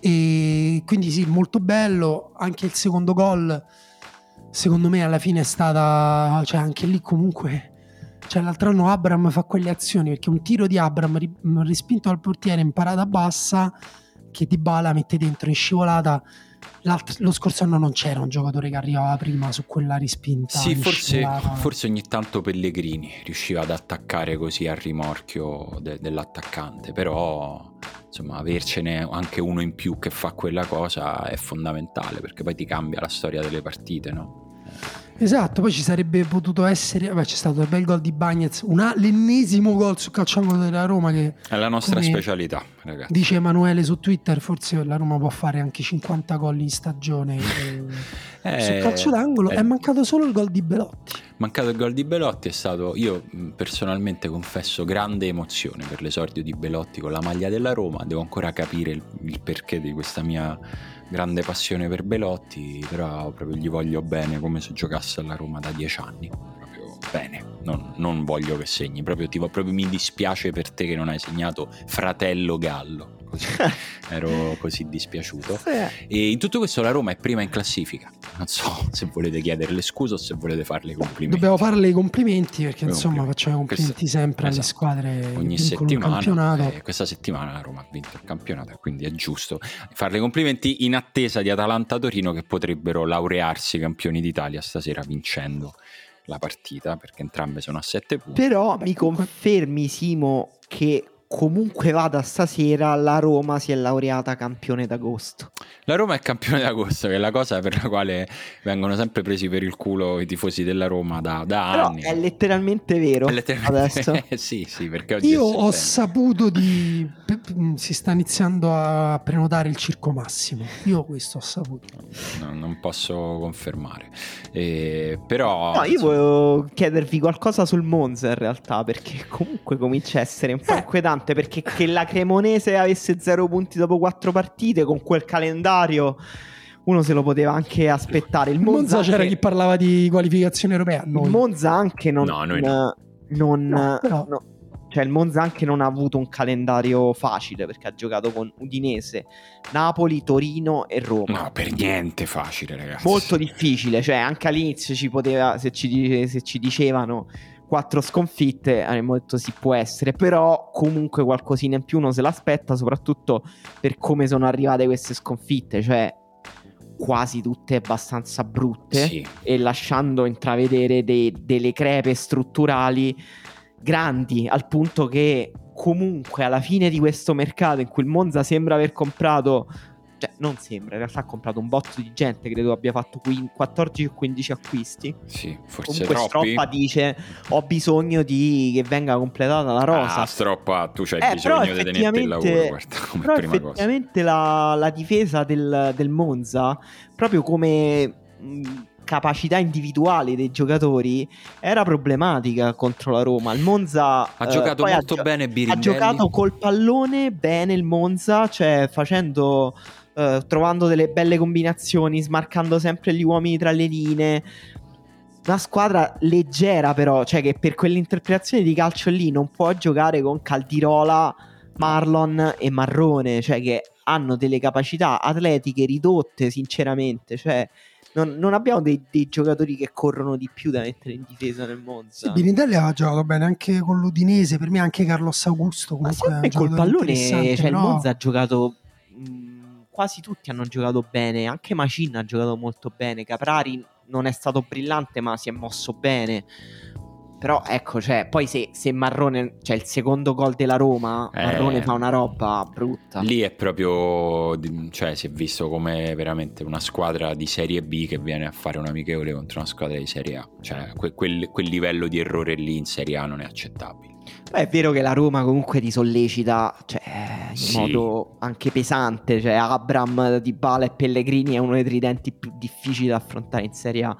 [SPEAKER 3] e quindi sì molto bello anche il secondo gol secondo me alla fine è stata cioè anche lì comunque cioè l'altro anno Abram fa quelle azioni perché un tiro di Abram ri- respinto al portiere in parata bassa che Di Bala mette dentro in scivolata L'alt- lo scorso anno non c'era un giocatore che arrivava prima su quella rispinta
[SPEAKER 1] Sì, forse, forse ogni tanto Pellegrini riusciva ad attaccare così al rimorchio de- dell'attaccante, però insomma avercene anche uno in più che fa quella cosa è fondamentale perché poi ti cambia la storia delle partite, no?
[SPEAKER 3] Esatto, poi ci sarebbe potuto essere, vabbè c'è stato il bel gol di Bagnez, una- l'ennesimo gol sul calciangolo della Roma che
[SPEAKER 1] È la nostra specialità, ragazzi.
[SPEAKER 3] dice Emanuele su Twitter, forse la Roma può fare anche 50 gol in stagione eh,
[SPEAKER 1] Eh,
[SPEAKER 3] sul calcio d'angolo,
[SPEAKER 1] eh,
[SPEAKER 3] è mancato solo il gol di Belotti.
[SPEAKER 1] Mancato il gol di Belotti è stato, io personalmente confesso, grande emozione per l'esordio di Belotti con la maglia della Roma. Devo ancora capire il, il perché di questa mia grande passione per Belotti, però proprio gli voglio bene come se giocasse alla Roma da dieci anni. Proprio bene, non, non voglio che segni, proprio, ti, proprio mi dispiace per te che non hai segnato fratello Gallo. Così, ero così dispiaciuto. E in tutto questo la Roma è prima in classifica. Non so se volete chiederle scusa o se volete farle i complimenti.
[SPEAKER 3] Dobbiamo farle i complimenti perché
[SPEAKER 1] I
[SPEAKER 3] insomma
[SPEAKER 1] complimenti.
[SPEAKER 3] facciamo i complimenti
[SPEAKER 1] Questo-
[SPEAKER 3] sempre alle
[SPEAKER 1] esatto.
[SPEAKER 3] squadre che
[SPEAKER 1] ogni settimana.
[SPEAKER 3] campionato.
[SPEAKER 1] eh, questa settimana la Roma ha vinto il campionato, quindi è giusto farle i complimenti in attesa di Atalanta-Torino che potrebbero laurearsi campioni d'Italia stasera vincendo la partita perché entrambe sono a 7 punti.
[SPEAKER 2] Però
[SPEAKER 3] Beh,
[SPEAKER 2] mi confermi, Simo, che comunque vada stasera, la Roma si è laureata campione d'agosto.
[SPEAKER 1] La Roma è campione d'agosto, che è la cosa per la quale vengono sempre presi per il culo i tifosi della Roma da, da
[SPEAKER 2] Però
[SPEAKER 1] anni.
[SPEAKER 2] è letteralmente vero.
[SPEAKER 1] È letteralmente-
[SPEAKER 2] Adesso.
[SPEAKER 1] sì, sì, perché oggi
[SPEAKER 3] Io ho saputo di. P- si sta iniziando a prenotare il circo massimo. Io questo ho saputo.
[SPEAKER 1] No, non posso confermare. Eh, però
[SPEAKER 2] No, io volevo chiedervi qualcosa sul Monza in realtà, perché comunque comincia a essere un po'
[SPEAKER 3] Eh.
[SPEAKER 2] inquietante, perché che la Cremonese avesse zero punti dopo quattro partite con quel calendario, uno se lo poteva anche aspettare. Il
[SPEAKER 3] Il Monza
[SPEAKER 2] Monza,
[SPEAKER 3] c'era
[SPEAKER 2] anche,
[SPEAKER 3] chi parlava di qualificazione europea.
[SPEAKER 2] il
[SPEAKER 3] Noi.
[SPEAKER 2] Monza anche non...
[SPEAKER 1] No, noi no.
[SPEAKER 2] non
[SPEAKER 3] No, però-
[SPEAKER 2] no. Cioè il Monza anche non ha avuto un calendario facile perché ha giocato con Udinese, Napoli, Torino e Roma.
[SPEAKER 1] No, per niente facile, ragazzi.
[SPEAKER 2] Molto difficile, cioè anche all'inizio ci poteva, se ci, se ci dicevano quattro sconfitte, avremmo detto sì può essere, però comunque qualcosina in più uno se l'aspetta, soprattutto per come sono arrivate queste sconfitte, cioè quasi tutte abbastanza brutte
[SPEAKER 1] Sì.
[SPEAKER 2] e lasciando intravedere dei- delle crepe strutturali grandi al punto che comunque alla fine di questo mercato in cui il Monza sembra aver comprato cioè non sembra, in realtà ha comprato un botto di gente, credo abbia fatto quin- 14 o 15 acquisti.
[SPEAKER 1] Sì, forse
[SPEAKER 2] Comunque
[SPEAKER 1] troppi.
[SPEAKER 2] Stroppa dice ho bisogno di che venga completata la rosa.
[SPEAKER 1] Ah, stroppa, tu c'hai
[SPEAKER 2] Eh,
[SPEAKER 1] bisogno di tenerti il lavoro, guarda, come
[SPEAKER 2] Però
[SPEAKER 1] prima cosa.
[SPEAKER 2] effettivamente la, la difesa del, del Monza, proprio come mh, capacità individuali dei giocatori, era problematica contro la Roma. Il Monza
[SPEAKER 1] Ha
[SPEAKER 2] eh,
[SPEAKER 1] giocato
[SPEAKER 2] ha
[SPEAKER 1] molto
[SPEAKER 2] gio-
[SPEAKER 1] bene
[SPEAKER 2] ha
[SPEAKER 1] Birindelli.
[SPEAKER 2] giocato col pallone bene il Monza, cioè facendo, eh, trovando delle belle combinazioni, smarcando sempre gli uomini tra le linee. Una squadra leggera, però, cioè che per quell'interpretazione di calcio lì non può giocare con Caldirola, Marlon e Marrone, cioè che hanno delle capacità atletiche ridotte, sinceramente. Cioè, non, non abbiamo dei, dei giocatori che corrono di più da mettere in difesa nel Monza.
[SPEAKER 3] Sì, Birindelli aveva giocato bene anche con l'Udinese, per me anche Carlos Augusto comunque
[SPEAKER 2] col pallone, cioè il
[SPEAKER 3] però-
[SPEAKER 2] Monza ha giocato. mh, quasi tutti hanno giocato bene. Anche Macin ha giocato molto bene. Caprari non è stato brillante, ma si è mosso bene. Però ecco, cioè, poi se, se Marrone, cioè il secondo gol della Roma,
[SPEAKER 1] Eh.
[SPEAKER 2] Marrone fa una roba brutta.
[SPEAKER 1] Lì è proprio, cioè si è visto come veramente una squadra di Serie B che viene a fare un amichevole contro una squadra di Serie A. Cioè que- quel, quel livello di errore lì in Serie A non è accettabile.
[SPEAKER 2] Beh, è vero che la Roma comunque ti sollecita cioè, in
[SPEAKER 1] Sì.
[SPEAKER 2] modo anche pesante. Cioè, Abram, Di Bala e Pellegrini è uno dei tridenti più difficili da affrontare in Serie A.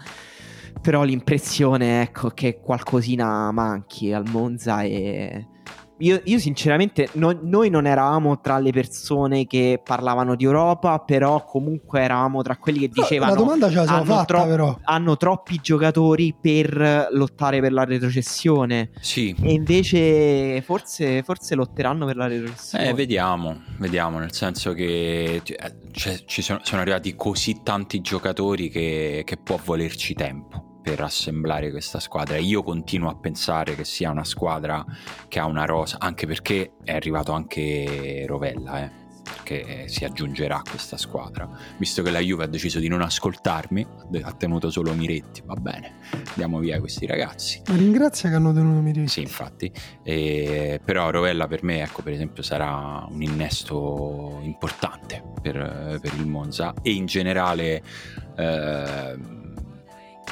[SPEAKER 2] Però l'impressione ecco, che qualcosina manchi al Monza e. Io, io sinceramente, no- noi non eravamo tra le persone che parlavano di Europa, però comunque eravamo tra quelli che
[SPEAKER 3] No,
[SPEAKER 2] dicevano
[SPEAKER 3] la domanda ce la siamo
[SPEAKER 2] hanno
[SPEAKER 3] fatta
[SPEAKER 2] tro-
[SPEAKER 3] però.
[SPEAKER 2] hanno troppi giocatori per lottare per la retrocessione.
[SPEAKER 1] Sì,
[SPEAKER 2] E invece forse, forse lotteranno per la retrocessione.
[SPEAKER 1] Eh, vediamo, vediamo, nel senso che eh, c'è- ci sono, sono arrivati così tanti giocatori che, che può volerci tempo per assemblare questa squadra. Io continuo a pensare che sia una squadra che ha una rosa, anche perché è arrivato anche Rovella, eh, che si aggiungerà a questa squadra. Visto che la Juve ha deciso di non ascoltarmi, ha tenuto solo Miretti, va bene, diamo via questi ragazzi.
[SPEAKER 3] Ma ringrazia che hanno tenuto Miretti.
[SPEAKER 1] Sì, infatti. Eh, però Rovella per me, ecco, per esempio, sarà un innesto importante per, per il Monza e in generale ehm,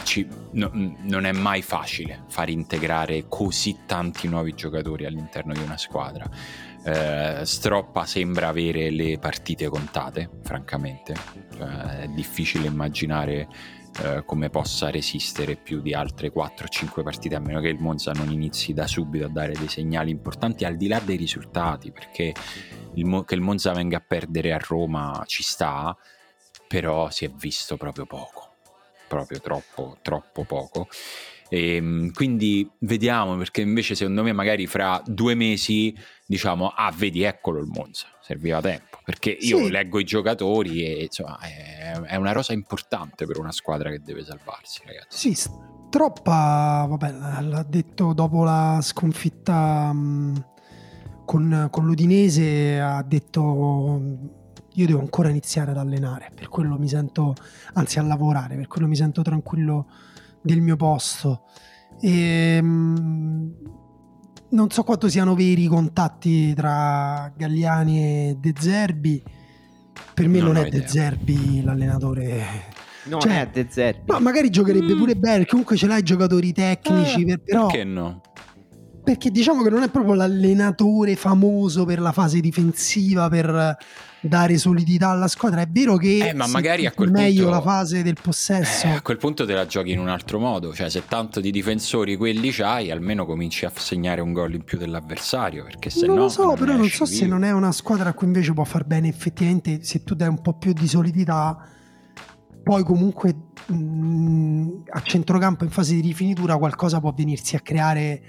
[SPEAKER 1] ci- no- non è mai facile far integrare così tanti nuovi giocatori all'interno di una squadra. Eh, Stroppa sembra avere le partite contate, francamente. Cioè, è difficile immaginare eh, come possa resistere più di altre 4-5 partite, a meno che il Monza non inizi da subito a dare dei segnali importanti, al di là dei risultati, perché il Mo- che il Monza venga a perdere a Roma ci sta, però si è visto proprio poco, proprio troppo, troppo poco. E, quindi vediamo, perché invece secondo me magari fra due mesi diciamo, ah vedi, eccolo il Monza, serviva tempo, perché io
[SPEAKER 3] Sì.
[SPEAKER 1] leggo i giocatori e insomma è, è una rosa importante per una squadra che deve salvarsi, ragazzi.
[SPEAKER 3] Sì, troppa, vabbè, l'ha detto dopo la sconfitta mh, con, con l'Udinese, ha detto io devo ancora iniziare ad allenare, per quello mi sento, anzi a lavorare, per quello mi sento tranquillo del mio posto. E, mh, non so quanto siano veri i contatti tra Galliani e De Zerbi. Per me
[SPEAKER 1] Non
[SPEAKER 3] non, è
[SPEAKER 1] idea.
[SPEAKER 3] De Zerbi l'allenatore
[SPEAKER 2] Non
[SPEAKER 3] cioè-
[SPEAKER 2] è De Zerbi.
[SPEAKER 3] ma magari giocherebbe
[SPEAKER 1] Mm.
[SPEAKER 3] pure bene, comunque ce l'hai giocatori tecnici,
[SPEAKER 1] Eh,
[SPEAKER 3] per- però
[SPEAKER 1] Perché no?
[SPEAKER 3] perché diciamo che non è proprio l'allenatore famoso per la fase difensiva, per dare solidità alla squadra. È vero che
[SPEAKER 1] Eh, ma magari a quel
[SPEAKER 3] meglio
[SPEAKER 1] punto-
[SPEAKER 3] la fase del possesso.
[SPEAKER 1] Eh, a quel punto te la giochi in un altro modo, cioè se tanto di difensori quelli c'hai, almeno cominci a segnare un gol in più dell'avversario, perché se
[SPEAKER 3] non
[SPEAKER 1] no
[SPEAKER 3] lo so, però non so se
[SPEAKER 1] vivo.
[SPEAKER 3] non è una squadra a cui invece può far bene effettivamente se tu dai un po' più di solidità. Poi comunque mh, a centrocampo in fase di rifinitura qualcosa può venirsi a creare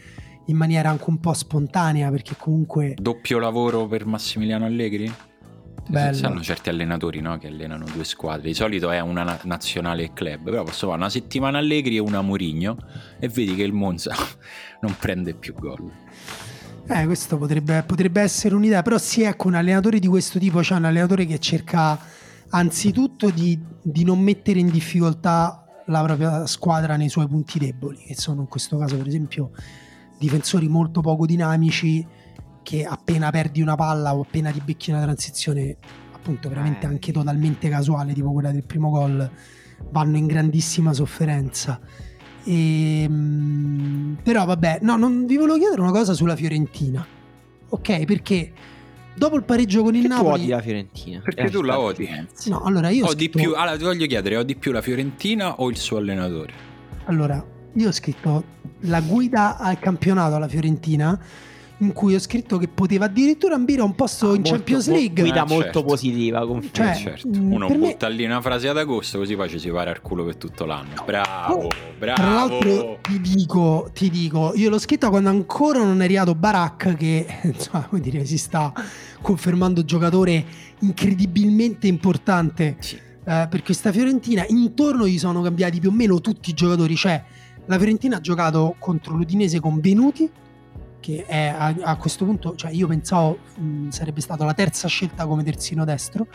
[SPEAKER 3] in maniera anche un po' spontanea perché comunque...
[SPEAKER 1] Doppio lavoro per Massimiliano Allegri?
[SPEAKER 3] Bello.
[SPEAKER 1] Sanno certi allenatori no, che allenano due squadre. Di solito è una na- nazionale e club, però posso fare una settimana Allegri e una Murigno e vedi che il Monza non prende più gol.
[SPEAKER 3] Eh, questo potrebbe, potrebbe essere un'idea, però sì, ecco, un allenatore di questo tipo, cioè un allenatore che cerca anzitutto di, di non mettere in difficoltà la propria squadra nei suoi punti deboli, che sono in questo caso per esempio difensori molto poco dinamici che appena perdi una palla o appena ti becchi una transizione appunto veramente
[SPEAKER 2] Eh.
[SPEAKER 3] anche totalmente casuale tipo quella del primo gol vanno in grandissima sofferenza e, mm, però vabbè no non vi volevo chiedere una cosa sulla Fiorentina ok perché dopo il pareggio con il
[SPEAKER 2] Che tu
[SPEAKER 3] Napoli
[SPEAKER 2] odi la Fiorentina.
[SPEAKER 1] Perché
[SPEAKER 2] Eh,
[SPEAKER 1] tu la odi.
[SPEAKER 3] no allora io ho
[SPEAKER 1] Ho di
[SPEAKER 3] scritto-
[SPEAKER 1] più, allora ti voglio chiedere, ho di più la Fiorentina o il suo allenatore?
[SPEAKER 3] Allora, io ho scritto la guida al campionato alla Fiorentina, in cui ho scritto che poteva addirittura ambire a un posto in
[SPEAKER 2] Molto-
[SPEAKER 3] Champions League.
[SPEAKER 2] Guida
[SPEAKER 1] Eh,
[SPEAKER 2] molto
[SPEAKER 1] certo.
[SPEAKER 2] positiva. confermo.
[SPEAKER 3] Cioè,
[SPEAKER 1] Eh, certo.
[SPEAKER 3] mh,
[SPEAKER 1] Uno
[SPEAKER 3] per me-
[SPEAKER 1] butta lì una frase ad agosto così poi ci si para al culo per tutto l'anno. Bravo, bravo.
[SPEAKER 3] Tra l'altro ti dico, ti dico, io l'ho scritta quando ancora non è arrivato Barak che insomma, come dire, si sta confermando giocatore incredibilmente importante
[SPEAKER 1] Sì.
[SPEAKER 3] eh, per questa Fiorentina. Intorno gli sono cambiati più o meno tutti i giocatori, cioè la Fiorentina ha giocato contro l'Udinese con Venuti che è a, a questo punto, cioè io pensavo mh, sarebbe stata la terza scelta come terzino destro,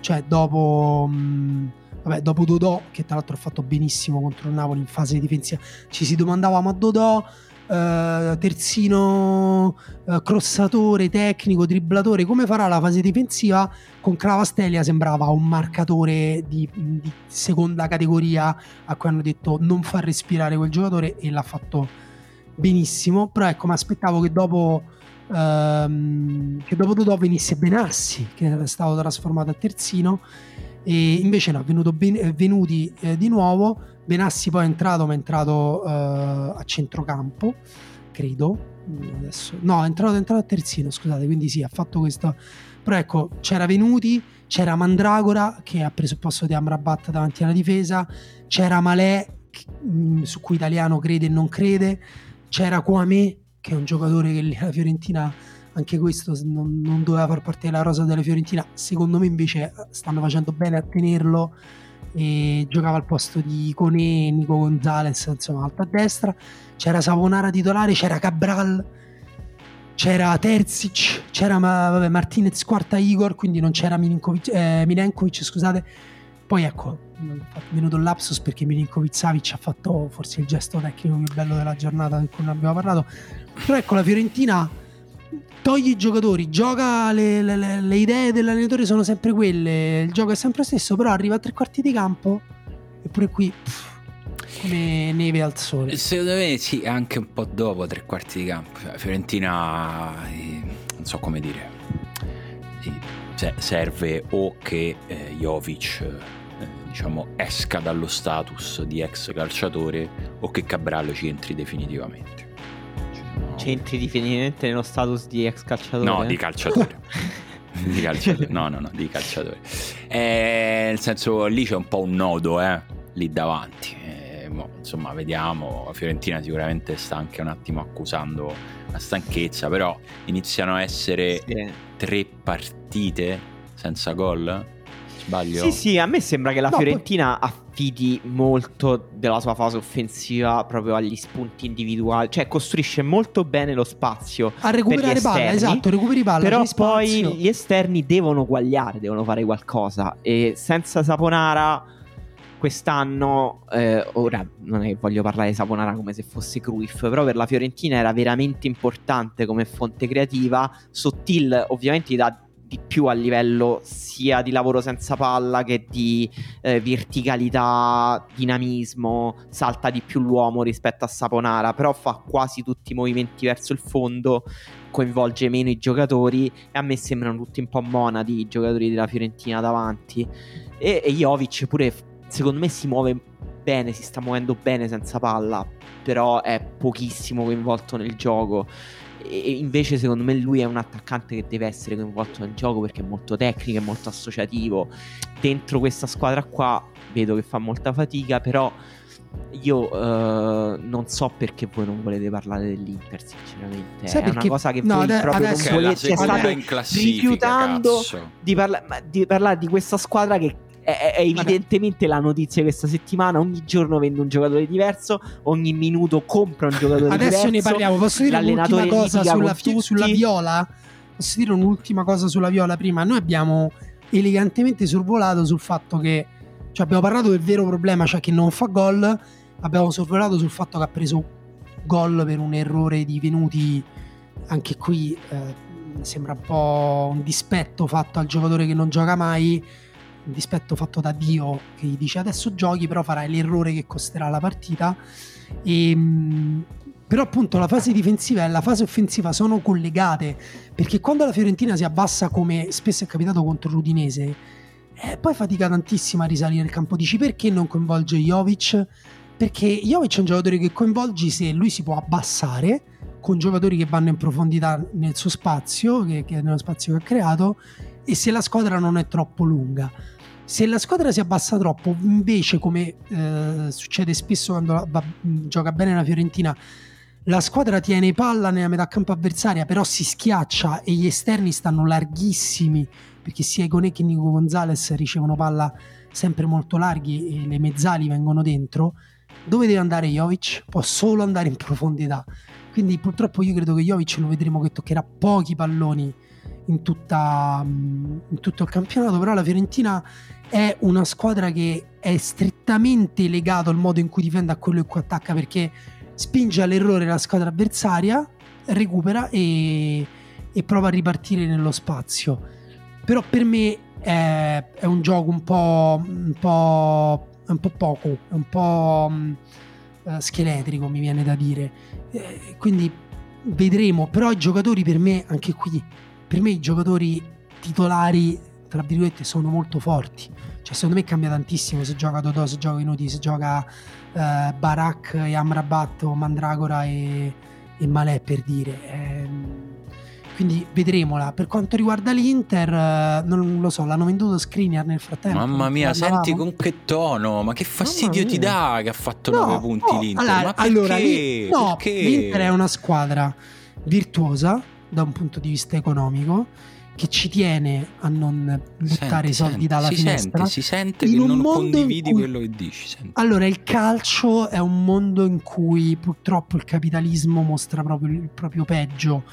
[SPEAKER 3] cioè dopo, mh, vabbè, dopo Dodò, che tra l'altro ha fatto benissimo contro il Napoli in fase difensiva, ci si domandava ma Dodò, eh, terzino, eh, crossatore, tecnico, dribblatore, come farà la fase difensiva? Con Cravastelia sembrava un marcatore di, di seconda categoria a cui hanno detto non far respirare quel giocatore e l'ha fatto benissimo, però ecco mi aspettavo che dopo ehm, che dopo Dodò venisse Benassi che era stato trasformato a terzino e invece no, è venuto ben, venuti eh, di nuovo. Benassi poi è entrato ma è entrato eh, a centrocampo credo. Mm, adesso no è entrato, è entrato a terzino scusate quindi sì ha fatto questo però ecco c'era Venuti c'era Mandragora che ha preso il posto di Amrabat davanti alla difesa c'era Malè mh, su cui Italiano crede e non crede c'era Kwame che è un giocatore che alla Fiorentina anche questo non, non doveva far parte della rosa della Fiorentina. Secondo me invece eh, stanno facendo bene a tenerlo e giocava al posto di Cone, Nico Gonzalez insomma alto a destra. C'era Savonara titolare c'era Cabral c'era Terzic c'era vabbè, Martinez quarta Igor quindi non c'era eh, Milenkovic scusate poi ecco venuto il lapsus perché Milinkovic Savic ha fatto forse il gesto tecnico più bello della giornata di cui abbiamo parlato però ecco la Fiorentina toglie i giocatori gioca le, le- le- idee dell'allenatore sono sempre quelle il gioco è sempre lo stesso però arriva a tre quarti di campo eppure qui pff, come neve al sole
[SPEAKER 1] Secondo me sì, anche un po' dopo tre quarti di campo. Cioè, Fiorentina, eh, non so come dire, eh, se- serve o che eh, Jovic eh, diciamo, esca dallo status di ex calciatore o che Cabral ci entri definitivamente. No-
[SPEAKER 2] C'entri definitivamente nello status di ex calciatore?
[SPEAKER 1] No, di calciatore. di calciatore. No, no, no, di calciatore. Eh, nel senso, lì c'è un po' un nodo, eh, lì davanti. Eh, insomma, vediamo. La Fiorentina sicuramente sta anche un attimo accusando la stanchezza, però iniziano a essere
[SPEAKER 2] Sì.
[SPEAKER 1] tre partite senza gol. Sbaglio?
[SPEAKER 2] Sì, sì, a me sembra che la
[SPEAKER 3] No, poi-
[SPEAKER 2] Fiorentina affidi molto della sua fase offensiva proprio agli spunti individuali, cioè costruisce molto bene lo spazio.
[SPEAKER 3] a recuperare
[SPEAKER 2] per gli
[SPEAKER 3] palla
[SPEAKER 2] esterni,
[SPEAKER 3] esatto recuperi palla
[SPEAKER 2] Però
[SPEAKER 3] spazio.
[SPEAKER 2] poi gli esterni devono guagliare, devono fare qualcosa. E senza Saponara, quest'anno, eh, ora non è che voglio parlare di Saponara come se fosse Cruyff, però per la Fiorentina era veramente importante come fonte creativa. Sottil, ovviamente, gli dà di più a livello sia di lavoro senza palla che di eh, verticalità, dinamismo, salta di più l'uomo rispetto a Saponara, però fa quasi tutti i movimenti verso il fondo, coinvolge meno i giocatori e a me sembrano tutti un po' monadi i giocatori della Fiorentina davanti e, e Jovic pure secondo me si muove bene, si sta muovendo bene senza palla, però è pochissimo coinvolto nel gioco. E invece, secondo me, lui è un attaccante che deve essere coinvolto nel gioco perché è molto tecnico, è molto associativo. Dentro questa squadra qua vedo che fa molta fatica, però io eh, non so perché voi non volete parlare dell'Inter, sinceramente.
[SPEAKER 3] Sai
[SPEAKER 2] è
[SPEAKER 3] perché-
[SPEAKER 2] una cosa che
[SPEAKER 3] no,
[SPEAKER 2] voi
[SPEAKER 3] ade-
[SPEAKER 2] proprio
[SPEAKER 3] adesso-
[SPEAKER 2] non volete.
[SPEAKER 1] seconda
[SPEAKER 2] State rifiutando di, parla- di parlare di questa squadra che è, è evidentemente la notizia di questa settimana. Ogni giorno vende un giocatore diverso, ogni minuto compra un giocatore
[SPEAKER 3] Adesso
[SPEAKER 2] diverso.
[SPEAKER 3] ne parliamo. Posso dire un'ultima cosa sulla, fi- sulla viola? Posso dire un'ultima cosa sulla viola prima? Noi abbiamo elegantemente sorvolato sul fatto che cioè abbiamo parlato del vero problema, cioè che non fa gol. Abbiamo sorvolato sul fatto che ha preso gol per un errore di venuti. Anche qui eh, sembra un po' un dispetto fatto al giocatore che non gioca mai. Un dispetto fatto da Dio che gli dice adesso giochi, però farai l'errore che costerà la partita. E, mh, però appunto la fase difensiva e la fase offensiva sono collegate perché quando la Fiorentina si abbassa come spesso è capitato contro l'Udinese eh, poi fatica tantissimo a risalire il campo. Dici perché non coinvolge Jovic? Perché Jovic è un giocatore che coinvolgi se lui si può abbassare con giocatori che vanno in profondità nel suo spazio che, che è nello spazio che ha creato e se la squadra non è troppo lunga se la squadra si abbassa troppo invece come eh, succede spesso quando va- gioca bene la Fiorentina la squadra tiene palla nella metà campo avversaria, però si schiaccia e gli esterni stanno larghissimi perché sia Igoné che Nico Gonzalez ricevono palla sempre molto larghi e le mezzali vengono dentro. Dove deve andare Jovic? Può solo andare in profondità. Quindi purtroppo io credo che Jovic lo vedremo che toccherà pochi palloni in, tutta, mm, in tutto il campionato, però la Fiorentina è una squadra che è strettamente legato al modo in cui difende a quello in cui attacca perché spinge all'errore la squadra avversaria, recupera e, e prova a ripartire nello spazio. Però per me è, è un gioco un po', un po', un po' poco, un po' mh, eh, scheletrico mi viene da dire. Eh, quindi vedremo, però i giocatori per me, anche qui, per me i giocatori titolari, tra virgolette, sono molto forti. Cioè secondo me cambia tantissimo se gioca Dodò, se gioca Inuti, se gioca eh, Barak e Amrabat o Mandragora e, e Malè per dire. Ehm, quindi vedremola. Per quanto riguarda l'Inter, eh, non lo so, l'hanno venduto Skriniar nel frattempo.
[SPEAKER 1] Mamma mia, senti con che tono, ma che fastidio ti dà che ha fatto
[SPEAKER 3] No,
[SPEAKER 1] 9 punti
[SPEAKER 3] no,
[SPEAKER 1] l'Inter?
[SPEAKER 3] allora-
[SPEAKER 1] ma perché?
[SPEAKER 3] allora, no,
[SPEAKER 1] Perché?
[SPEAKER 3] l'Inter è una squadra virtuosa da un punto di vista economico che ci tiene a non buttare i
[SPEAKER 1] Senti,
[SPEAKER 3] soldi
[SPEAKER 1] senti,
[SPEAKER 3] dalla
[SPEAKER 1] si
[SPEAKER 3] finestra.
[SPEAKER 1] Sente, si sente
[SPEAKER 3] in
[SPEAKER 1] che
[SPEAKER 3] un
[SPEAKER 1] non
[SPEAKER 3] mondo in
[SPEAKER 1] condividi
[SPEAKER 3] cui-
[SPEAKER 1] quello che dici. senti.
[SPEAKER 3] Allora, il calcio è un mondo in cui purtroppo il capitalismo mostra proprio il proprio peggio.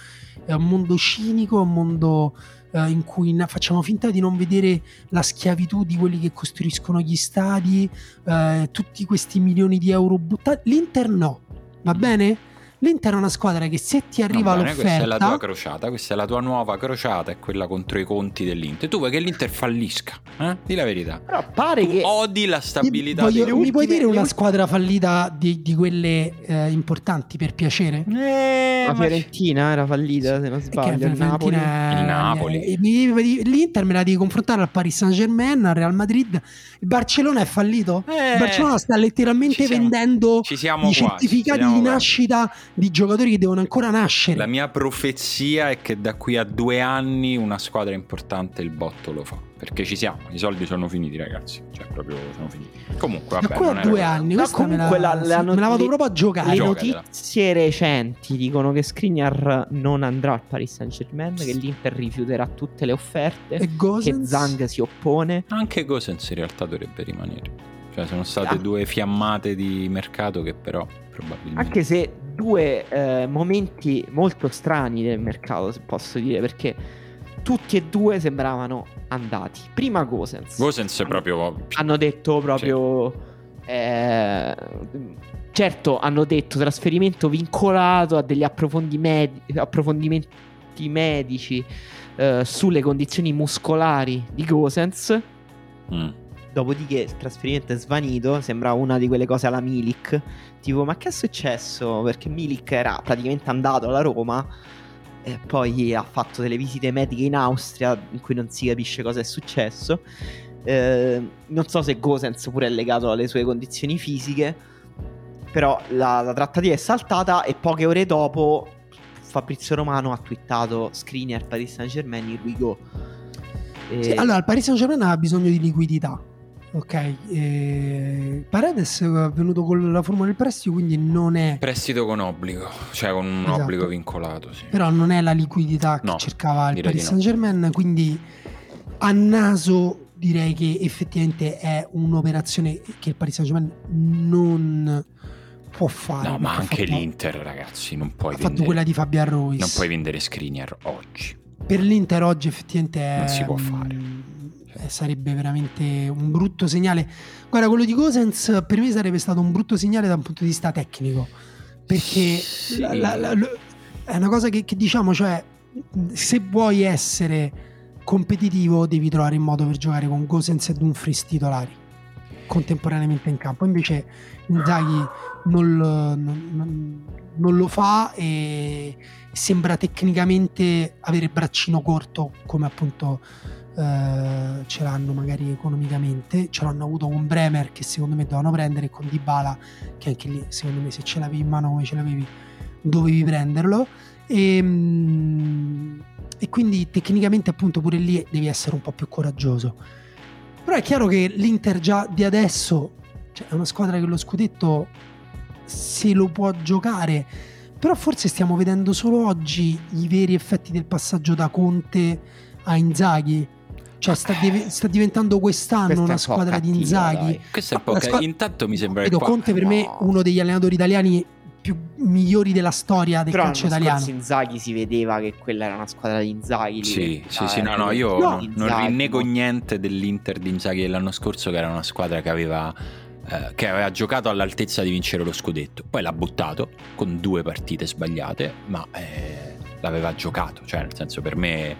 [SPEAKER 3] È un mondo cinico, è un mondo eh, in cui facciamo finta di non vedere la schiavitù di quelli che costruiscono gli stadi, eh, tutti questi milioni di euro buttati. L'Inter no, va bene? L'Inter è una squadra che se ti arriva
[SPEAKER 1] Va bene, questa è la tua
[SPEAKER 3] l'offerta...
[SPEAKER 1] crociata, questa è la tua nuova crociata, è quella contro i conti dell'Inter. Tu vuoi che l'Inter fallisca? Eh? Di la verità.
[SPEAKER 2] Però pare
[SPEAKER 1] Tu
[SPEAKER 2] che
[SPEAKER 1] odi la stabilità
[SPEAKER 3] Voglio- mi puoi
[SPEAKER 2] ultime-
[SPEAKER 3] dire
[SPEAKER 2] le
[SPEAKER 3] una
[SPEAKER 2] ultime-
[SPEAKER 3] squadra fallita di, di quelle eh, importanti per piacere?
[SPEAKER 1] Eh,
[SPEAKER 2] la
[SPEAKER 1] ma-
[SPEAKER 2] Fiorentina era fallita, se non
[SPEAKER 3] Perché
[SPEAKER 2] sbaglio. Il Napoli.
[SPEAKER 1] Il Napoli.
[SPEAKER 3] e mi- mi- L'Inter me la devi confrontare al Paris Saint Germain, al Real Madrid. Il Barcellona è fallito.
[SPEAKER 1] Eh,
[SPEAKER 3] Il Barcellona sta letteralmente
[SPEAKER 1] ci siamo-
[SPEAKER 3] vendendo
[SPEAKER 1] ci siamo
[SPEAKER 3] i
[SPEAKER 1] quasi,
[SPEAKER 3] certificati
[SPEAKER 1] ci siamo
[SPEAKER 3] di
[SPEAKER 1] quasi.
[SPEAKER 3] Di giocatori che devono ancora nascere.
[SPEAKER 1] La mia profezia è che da qui a due anni una squadra importante il botto lo fa. Perché ci siamo, i soldi sono finiti, ragazzi. Cioè, proprio sono finiti. Comunque,
[SPEAKER 3] da
[SPEAKER 1] vabbè,
[SPEAKER 3] qui
[SPEAKER 1] non
[SPEAKER 3] a due anni.
[SPEAKER 2] No,
[SPEAKER 3] Questa me la,
[SPEAKER 2] comunque la- la
[SPEAKER 3] me la vado
[SPEAKER 2] not-
[SPEAKER 3] proprio a giocare.
[SPEAKER 2] Le
[SPEAKER 1] Giocatela.
[SPEAKER 2] notizie recenti dicono che Skriniar non andrà al Paris Saint Germain, che l'Inter rifiuterà tutte le offerte,
[SPEAKER 3] E
[SPEAKER 2] che? Zang si oppone.
[SPEAKER 1] Anche Gosens in realtà dovrebbe rimanere. Cioè, sono state
[SPEAKER 2] Ah.
[SPEAKER 1] due fiammate di mercato che però probabilmente...
[SPEAKER 2] Anche se due eh, momenti molto strani del mercato, se posso dire, perché tutti e due sembravano andati. Prima Gosens.
[SPEAKER 1] Gosens è proprio...
[SPEAKER 2] hanno detto proprio eh, certo hanno detto trasferimento vincolato a degli approfondime- approfondimenti medici eh, sulle condizioni muscolari di Gosens
[SPEAKER 1] Mm.
[SPEAKER 2] Dopodiché il trasferimento è svanito sembra una di quelle cose alla Milik tipo ma che è successo perché Milik era praticamente andato alla Roma e poi ha fatto delle visite mediche in Austria in cui non si capisce cosa è successo eh, non so se Gosens pure è legato alle sue condizioni fisiche, però la, la trattativa è saltata e poche ore dopo Fabrizio Romano ha twittato Skriniar Paris Saint Germain in Ruigo. E-
[SPEAKER 3] Sì, allora, il Paris Saint Germain ha bisogno di liquidità. Ok, eh, Paredes è venuto con la formula del prestito, quindi non è...
[SPEAKER 1] Prestito con obbligo, cioè con un
[SPEAKER 3] Esatto.
[SPEAKER 1] obbligo vincolato, sì.
[SPEAKER 3] Però non è la liquidità
[SPEAKER 1] No,
[SPEAKER 3] che cercava il Paris
[SPEAKER 1] no.
[SPEAKER 3] Saint Germain, quindi a naso direi che effettivamente è un'operazione che il Paris Saint Germain non può fare.
[SPEAKER 1] No, ma anche
[SPEAKER 3] fatto-
[SPEAKER 1] l'Inter, ragazzi, non puoi
[SPEAKER 3] Ha fatto
[SPEAKER 1] vendere,
[SPEAKER 3] quella di Fabian Ruiz.
[SPEAKER 1] non puoi vendere Skriniar oggi.
[SPEAKER 3] Per l'Inter oggi effettivamente è,
[SPEAKER 1] Non si può fare.
[SPEAKER 3] Eh, sarebbe veramente un brutto segnale. Guarda, quello di Gosens per me sarebbe stato un brutto segnale da un punto di vista tecnico. Perché
[SPEAKER 1] Sì.
[SPEAKER 3] la- la- la- è una cosa che, che diciamo, cioè, se vuoi essere competitivo devi trovare il modo per giocare con Gosens e Dumfries titolari contemporaneamente in campo. Invece Inzaghi non, lo- non- non- lo fa e sembra tecnicamente avere braccino corto come appunto eh, ce l'hanno magari economicamente ce l'hanno avuto con Bremer che secondo me dovevano prendere e con Dybala che anche lì secondo me se ce l'avevi in mano come ce l'avevi dovevi prenderlo. E, mm, e quindi tecnicamente appunto pure lì devi essere un po' più coraggioso. Però è chiaro che l'Inter già di adesso cioè, è una squadra che lo scudetto se lo può giocare però forse stiamo vedendo solo oggi i veri effetti del passaggio da Conte a Inzaghi cioè sta, div- sta diventando quest'anno una
[SPEAKER 2] un po'
[SPEAKER 3] squadra di
[SPEAKER 2] cattiva,
[SPEAKER 3] Inzaghi
[SPEAKER 2] dai.
[SPEAKER 1] Questo è un po' che
[SPEAKER 3] squa-
[SPEAKER 1] intanto mi sembra che
[SPEAKER 3] Vedo
[SPEAKER 1] qua...
[SPEAKER 3] Conte per me
[SPEAKER 2] no.
[SPEAKER 3] uno degli allenatori italiani più migliori della storia del
[SPEAKER 2] Però
[SPEAKER 3] calcio italiano
[SPEAKER 2] scorso Inzaghi si vedeva che quella era una squadra di Inzaghi. lì.
[SPEAKER 1] Sì, sì,
[SPEAKER 2] Ah,
[SPEAKER 1] sì, no, no, io
[SPEAKER 3] No.
[SPEAKER 1] non- rinnego
[SPEAKER 2] no.
[SPEAKER 1] niente dell'Inter di Inzaghi dell'anno scorso, che era una squadra che aveva, eh, che aveva giocato all'altezza di vincere lo scudetto. Poi l'ha buttato con due partite sbagliate, ma eh, l'aveva giocato. Cioè, nel senso, per me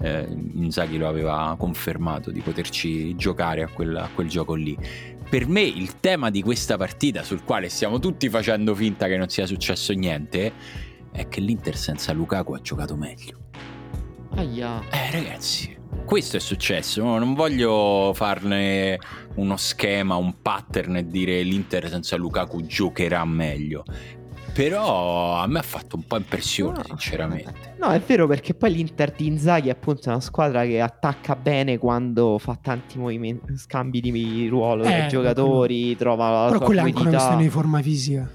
[SPEAKER 1] eh, Inzaghi lo aveva confermato di poterci giocare a quel, a quel gioco lì. Per me il tema di questa partita, sul quale stiamo tutti facendo finta che non sia successo niente, è che l'Inter senza Lukaku ha giocato meglio.
[SPEAKER 2] Aia.
[SPEAKER 1] Eh ragazzi, questo è successo, no? non voglio farne uno schema, un pattern e dire l'Inter senza Lukaku giocherà meglio. Però a me ha fatto un po' impressione,
[SPEAKER 2] No.
[SPEAKER 1] sinceramente.
[SPEAKER 2] No, è vero perché poi l'Inter di Inzaghi è appunto una squadra che attacca bene quando fa tanti movimenti, scambi di ruolo
[SPEAKER 3] Eh,
[SPEAKER 2] tra i giocatori, trova la
[SPEAKER 3] però
[SPEAKER 2] sua
[SPEAKER 3] quella è anche una questione di forma fisica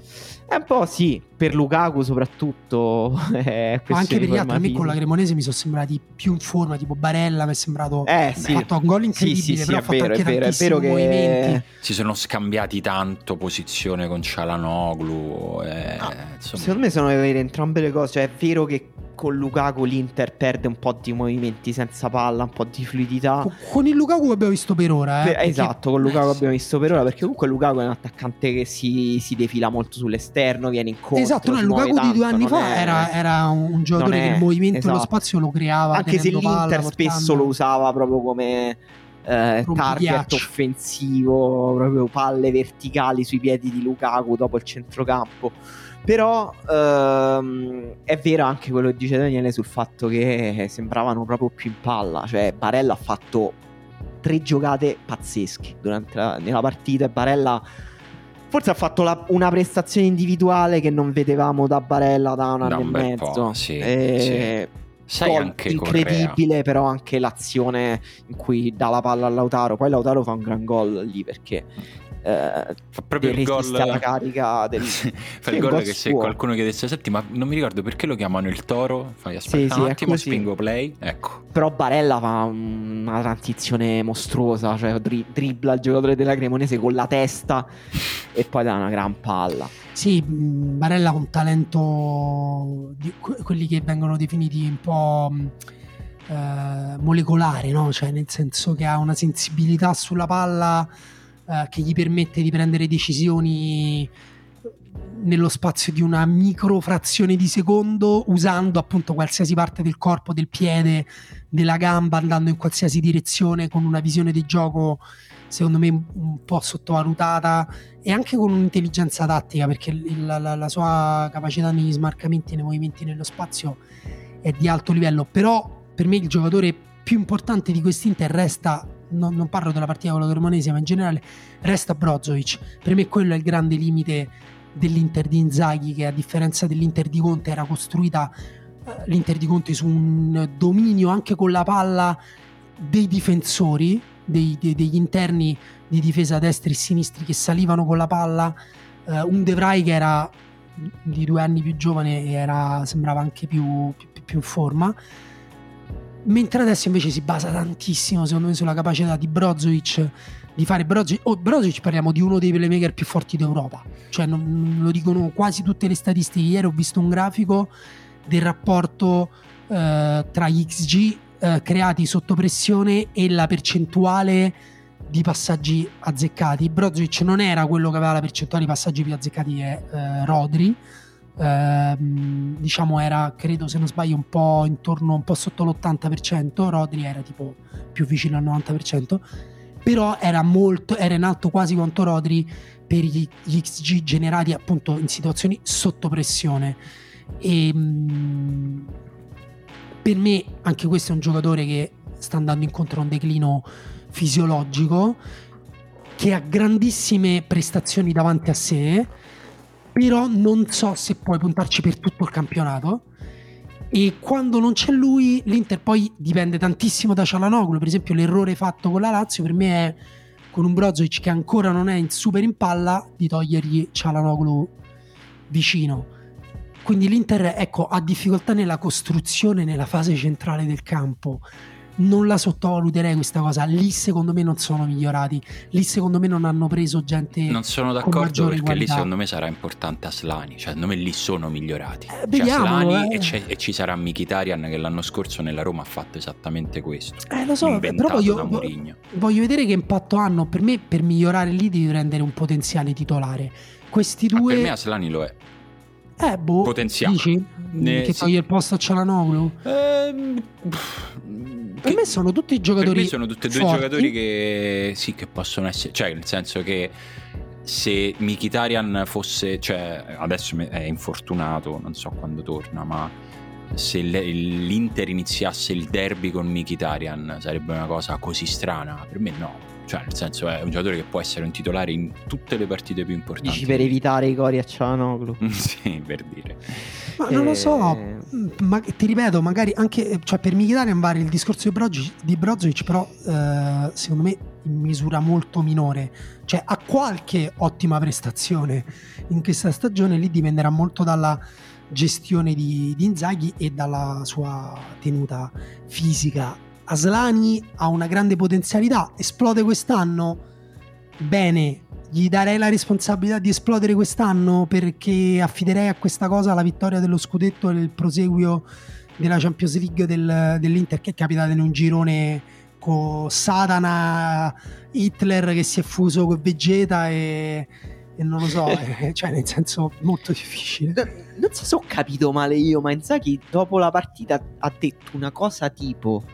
[SPEAKER 2] È un po' sì, per Lukaku soprattutto
[SPEAKER 3] Ma anche per gli altri, a me con la. Cremonese mi sono sembrati più in forma, tipo Barella mi è sembrato
[SPEAKER 2] Eh
[SPEAKER 3] ha
[SPEAKER 2] sì,
[SPEAKER 3] fatto un gol incredibile,
[SPEAKER 2] sì, sì,
[SPEAKER 3] però
[SPEAKER 2] è
[SPEAKER 3] ha fatto
[SPEAKER 2] vero, è
[SPEAKER 3] anche
[SPEAKER 2] vero,
[SPEAKER 3] tantissimi
[SPEAKER 2] vero che
[SPEAKER 3] movimenti.
[SPEAKER 1] Si sono scambiati tanto posizione con Cialanoglu. eh, insomma.
[SPEAKER 2] Secondo me sono vere entrambe le cose. Cioè, è vero che con Lukaku l'Inter perde un po' di movimenti senza palla, un po' di fluidità.
[SPEAKER 3] Con- Con il Lukaku che abbiamo visto per ora, eh,
[SPEAKER 2] Per-
[SPEAKER 3] perché-
[SPEAKER 2] esatto, con Lukaku abbiamo visto per ora. Perché comunque Lukaku è un attaccante che si, si defila molto sull'esterno, viene incontro.
[SPEAKER 3] Esatto, no, Lukaku di due
[SPEAKER 2] tanto,
[SPEAKER 3] anni fa
[SPEAKER 2] è-
[SPEAKER 3] era, era un giocatore
[SPEAKER 2] non
[SPEAKER 3] che
[SPEAKER 2] è-
[SPEAKER 3] il movimento
[SPEAKER 2] esatto.
[SPEAKER 3] spazio lo creava.
[SPEAKER 2] Anche se
[SPEAKER 3] tenendo palla,
[SPEAKER 2] l'Inter
[SPEAKER 3] portando-
[SPEAKER 2] spesso lo usava proprio come eh, target offensivo, proprio palle verticali sui piedi di Lukaku dopo il centrocampo. Però ehm, è vero anche quello che dice Daniele sul fatto che sembravano proprio più in palla. Cioè, Barella ha fatto tre giocate pazzesche durante la, nella partita. E Barella forse ha fatto la- una prestazione individuale che non vedevamo da Barella da un
[SPEAKER 1] Da
[SPEAKER 2] anno
[SPEAKER 1] un
[SPEAKER 2] e mezzo.
[SPEAKER 1] sì,
[SPEAKER 2] E-
[SPEAKER 1] Sai
[SPEAKER 2] gol
[SPEAKER 1] anche Correa.
[SPEAKER 2] incredibile, però anche l'azione in cui dà la palla a Lautaro. Poi Lautaro fa un gran gol lì perché eh,
[SPEAKER 1] Fa proprio il gol.
[SPEAKER 2] alla carica del.
[SPEAKER 1] Fa il gol
[SPEAKER 2] gol
[SPEAKER 1] che se
[SPEAKER 2] suo.
[SPEAKER 1] qualcuno chiedesse senti ma non mi ricordo perché lo chiamano il toro fai aspetta
[SPEAKER 2] Sì,
[SPEAKER 1] un
[SPEAKER 2] sì,
[SPEAKER 1] attimo spingo play ecco
[SPEAKER 2] Però Barella fa una transizione mostruosa, cioè dri- dribbla il giocatore della Cremonese con la testa e poi dà una gran palla.
[SPEAKER 3] Sì, Barella ha un talento di que- quelli che vengono definiti un po' eh, molecolare, no? Cioè, nel senso che ha una sensibilità sulla palla eh, che gli permette di prendere decisioni nello spazio di una microfrazione di secondo usando appunto qualsiasi parte del corpo, del piede, della gamba, andando in qualsiasi direzione con una visione di gioco secondo me un po' sottovalutata e anche con un'intelligenza tattica perché la, la- la sua capacità negli smarcamenti e nei movimenti nello spazio è di alto livello. Però per me il giocatore più importante di quest'Inter resta non, non parlo della partita con la Cremonese ma in generale resta Brozovic. Per me quello è il grande limite dell'Inter di Inzaghi che a differenza dell'Inter di Conte era costruita eh, l'Inter di Conte su un dominio anche con la palla dei difensori dei, dei, degli interni di difesa destri e sinistri che salivano con la palla, uh, un De Vrij che era di due anni più giovane e era, sembrava anche più, più, più in forma mentre adesso invece si basa tantissimo secondo me sulla capacità di Brozovic di fare Brozovic, oh, Brozovic parliamo di uno dei playmaker più forti d'Europa. Cioè non, lo dicono quasi tutte le statistiche. Ieri ho visto un grafico del rapporto eh, tra gli XG eh, creati sotto pressione e la percentuale di passaggi azzeccati. Brozovic non era quello che aveva la percentuale di passaggi più azzeccati è eh, Rodri ehm, diciamo era credo se non sbaglio un po' intorno un po' sotto l'80% Rodri era tipo più vicino al 90% però era molto era in alto quasi quanto Rodri per gli, gli XG generati appunto in situazioni sotto pressione. E mh, per me anche questo è un giocatore che sta andando incontro a un declino fisiologico che ha grandissime prestazioni davanti a sé però non so se puoi puntarci per tutto il campionato. E quando non c'è lui, l'Inter poi dipende tantissimo da Cialanoglu. Per esempio, l'errore fatto con la Lazio per me è con un Brozovic che ancora non è in super in palla di togliergli Cialanoglu vicino. Quindi l'Inter ecco, ha difficoltà nella costruzione nella fase centrale del campo non la sottovaluterei questa cosa. Lì secondo me non sono migliorati. Lì secondo me non hanno preso gente.
[SPEAKER 1] Non sono d'accordo perché qualità. lì secondo me sarà importante Aslani. Cioè, secondo me lì sono migliorati.
[SPEAKER 3] Eh, vediamo, cioè, Aslani
[SPEAKER 1] eh. e, e, ci sarà Mkhitaryan che l'anno scorso nella Roma ha fatto esattamente questo.
[SPEAKER 3] Eh, lo so, però voglio, voglio vedere che impatto hanno. Per me, per migliorare lì, devi prendere un potenziale titolare. Questi due.
[SPEAKER 1] Ah, per me Aslani lo è.
[SPEAKER 3] Eh, boh.
[SPEAKER 1] Potenziale.
[SPEAKER 3] Dici? Ne, che sì. toglie il posto a Cialanoglu?
[SPEAKER 1] Ehm
[SPEAKER 3] per me sono tutti giocatori. Per me
[SPEAKER 1] sono tutti e due giocatori che sì, che possono essere. Cioè, nel senso che se Mikitarian fosse. Cioè, adesso è infortunato, non so quando torna, ma se l'Inter iniziasse il derby con Mikitarian sarebbe una cosa così strana. Per me no. Cioè, nel senso, è un giocatore che può essere un titolare in tutte le partite più importanti.
[SPEAKER 2] Dici per evitare i cori a Cianoglu.
[SPEAKER 1] sì, per dire.
[SPEAKER 3] Ma non lo so, eh. ma ti ripeto, magari anche cioè per Mkhitaryan vari il discorso di, Brozovic, di Brozovic però eh, secondo me in misura molto minore. Cioè ha qualche ottima prestazione in questa stagione, lì dipenderà molto dalla gestione di, di Inzaghi e dalla sua tenuta fisica Aslani ha una grande potenzialità, esplode quest'anno, bene, gli darei la responsabilità di esplodere quest'anno perché affiderei a questa cosa la vittoria dello scudetto e il proseguio della Champions League del, dell'Inter che è capitata in un girone con Satana, Hitler che si è fuso con Vegeta e, e non lo so, eh, cioè nel senso molto difficile.
[SPEAKER 2] Non so se ho capito male io, ma Inzaghi dopo la partita ha detto una cosa tipo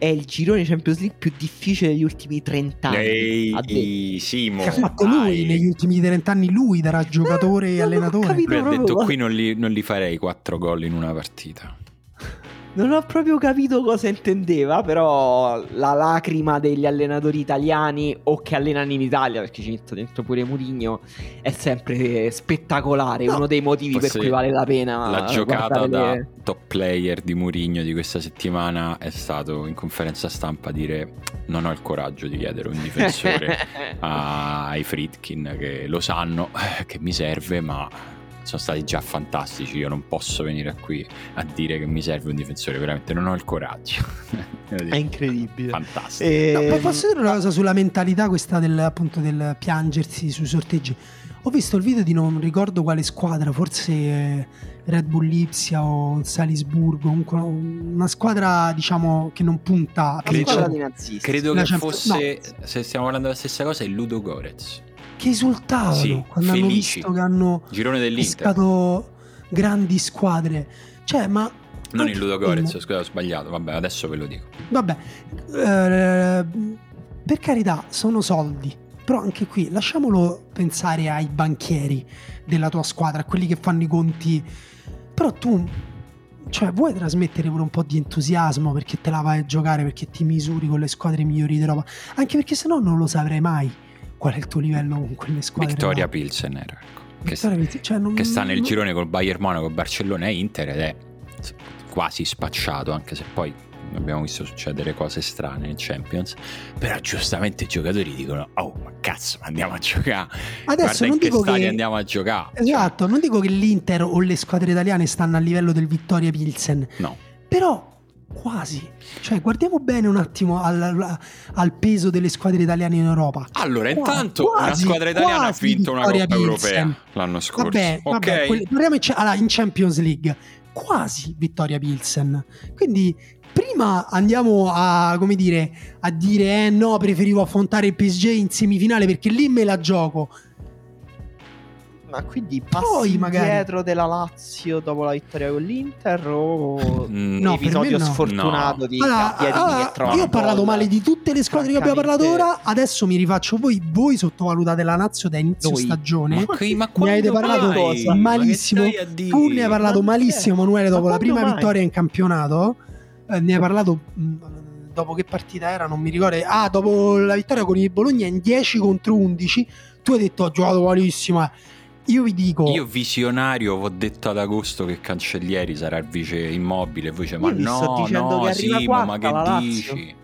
[SPEAKER 2] è il girone Champions League più difficile degli ultimi 30 anni.
[SPEAKER 1] Ehi, Simo,
[SPEAKER 3] che ha fatto lui negli ultimi 30 anni, lui darà giocatore eh, e allenatore.
[SPEAKER 1] Lui ha detto qui non li, non li farei 4 gol in una partita.
[SPEAKER 2] Non ho proprio capito cosa intendeva, però la lacrima degli allenatori italiani o che allenano in Italia, perché ci metto dentro pure Murigno, è sempre spettacolare, no, uno dei motivi per cui vale la pena.
[SPEAKER 1] La giocata da le... top player di Murigno di questa settimana è stato in conferenza stampa dire non ho il coraggio di chiedere un difensore ai Fritkin che lo sanno eh, che mi serve, ma sono stati già fantastici. Io non posso venire qui a dire che mi serve un difensore, veramente non ho il coraggio.
[SPEAKER 2] È incredibile.
[SPEAKER 1] Fantastico. E...
[SPEAKER 3] No, ehm, posso dire una cosa sulla mentalità questa del, appunto, del piangersi sui sorteggi? Ho visto il video di non ricordo quale squadra, forse Red Bull Lipsia o Salisburgo, comunque una squadra diciamo che non punta a
[SPEAKER 1] credo, credo che fosse, no. se stiamo parlando della stessa cosa, il Ludo Gorez
[SPEAKER 3] che esultavano sì, quando felici. hanno visto che hanno
[SPEAKER 1] Girone dell'Inter.
[SPEAKER 3] grandi squadre. Cioè, ma
[SPEAKER 1] non il Ludo Gorez, scusa, ho sbagliato. Vabbè, adesso ve lo dico.
[SPEAKER 3] Vabbè, eh, per carità, sono soldi. Però anche qui lasciamolo pensare ai banchieri della tua squadra, a quelli che fanno i conti. Però tu, cioè, vuoi trasmettere pure un po' di entusiasmo perché te la vai a giocare, perché ti misuri con le squadre migliori d'Europa. Anche perché se no non lo saprei mai qual è il tuo livello con quelle squadre.
[SPEAKER 1] Victoria là. Pilsener, ecco. Che, Pilsen, cioè non, che, sta nel non... girone col Bayern Monaco, Barcellona e Inter ed è quasi spacciato, anche se poi abbiamo visto succedere cose strane in Champions, però giustamente i giocatori dicono, oh ma cazzo, andiamo a giocare.
[SPEAKER 3] Adesso non dico che
[SPEAKER 1] andiamo a giocare. Cioè
[SPEAKER 3] esatto, cioè... non dico che l'Inter o le squadre italiane stanno a livello del Vittoria Pilsen.
[SPEAKER 1] No.
[SPEAKER 3] Però Quasi. Cioè, guardiamo bene un attimo al, al, peso delle squadre italiane in Europa.
[SPEAKER 1] Allora, intanto quasi, una squadra italiana ha vinto una Coppa. Europea l'anno scorso.
[SPEAKER 3] Vabbè,
[SPEAKER 1] okay.
[SPEAKER 3] vabbè quelli, in, allora, in Champions League. Quasi Vittoria Pilsen. Quindi prima andiamo a, come dire, a dire eh no, preferivo affrontare il PSG in semifinale perché lì me la gioco.
[SPEAKER 2] Ma quindi passi Poi magari... dietro della Lazio dopo la vittoria con l'Inter o mm, no, episodio no. sfortunato no. di
[SPEAKER 3] allora, allora, Io ho parlato male di tutte le squadre che abbiamo parlato ora, adesso mi rifaccio voi, voi sottovalutate la Lazio da inizio Noi. stagione.
[SPEAKER 1] Ma, che, ma
[SPEAKER 3] ne avete parlato cosa? malissimo. Tu ne hai parlato ma malissimo Emanuele dopo la prima mai? vittoria in campionato. Eh, ne hai parlato mh, mm, dopo che partita era, non mi ricordo. Ah, dopo la vittoria con il Bologna in 10 contro 11. Tu hai detto ho giocato malissimo. Eh io vi dico.
[SPEAKER 1] Io visionario ho detto ad agosto che Cancellieri sarà il vice immobile. Voi dice, ma no, no, Simo, ma che dici?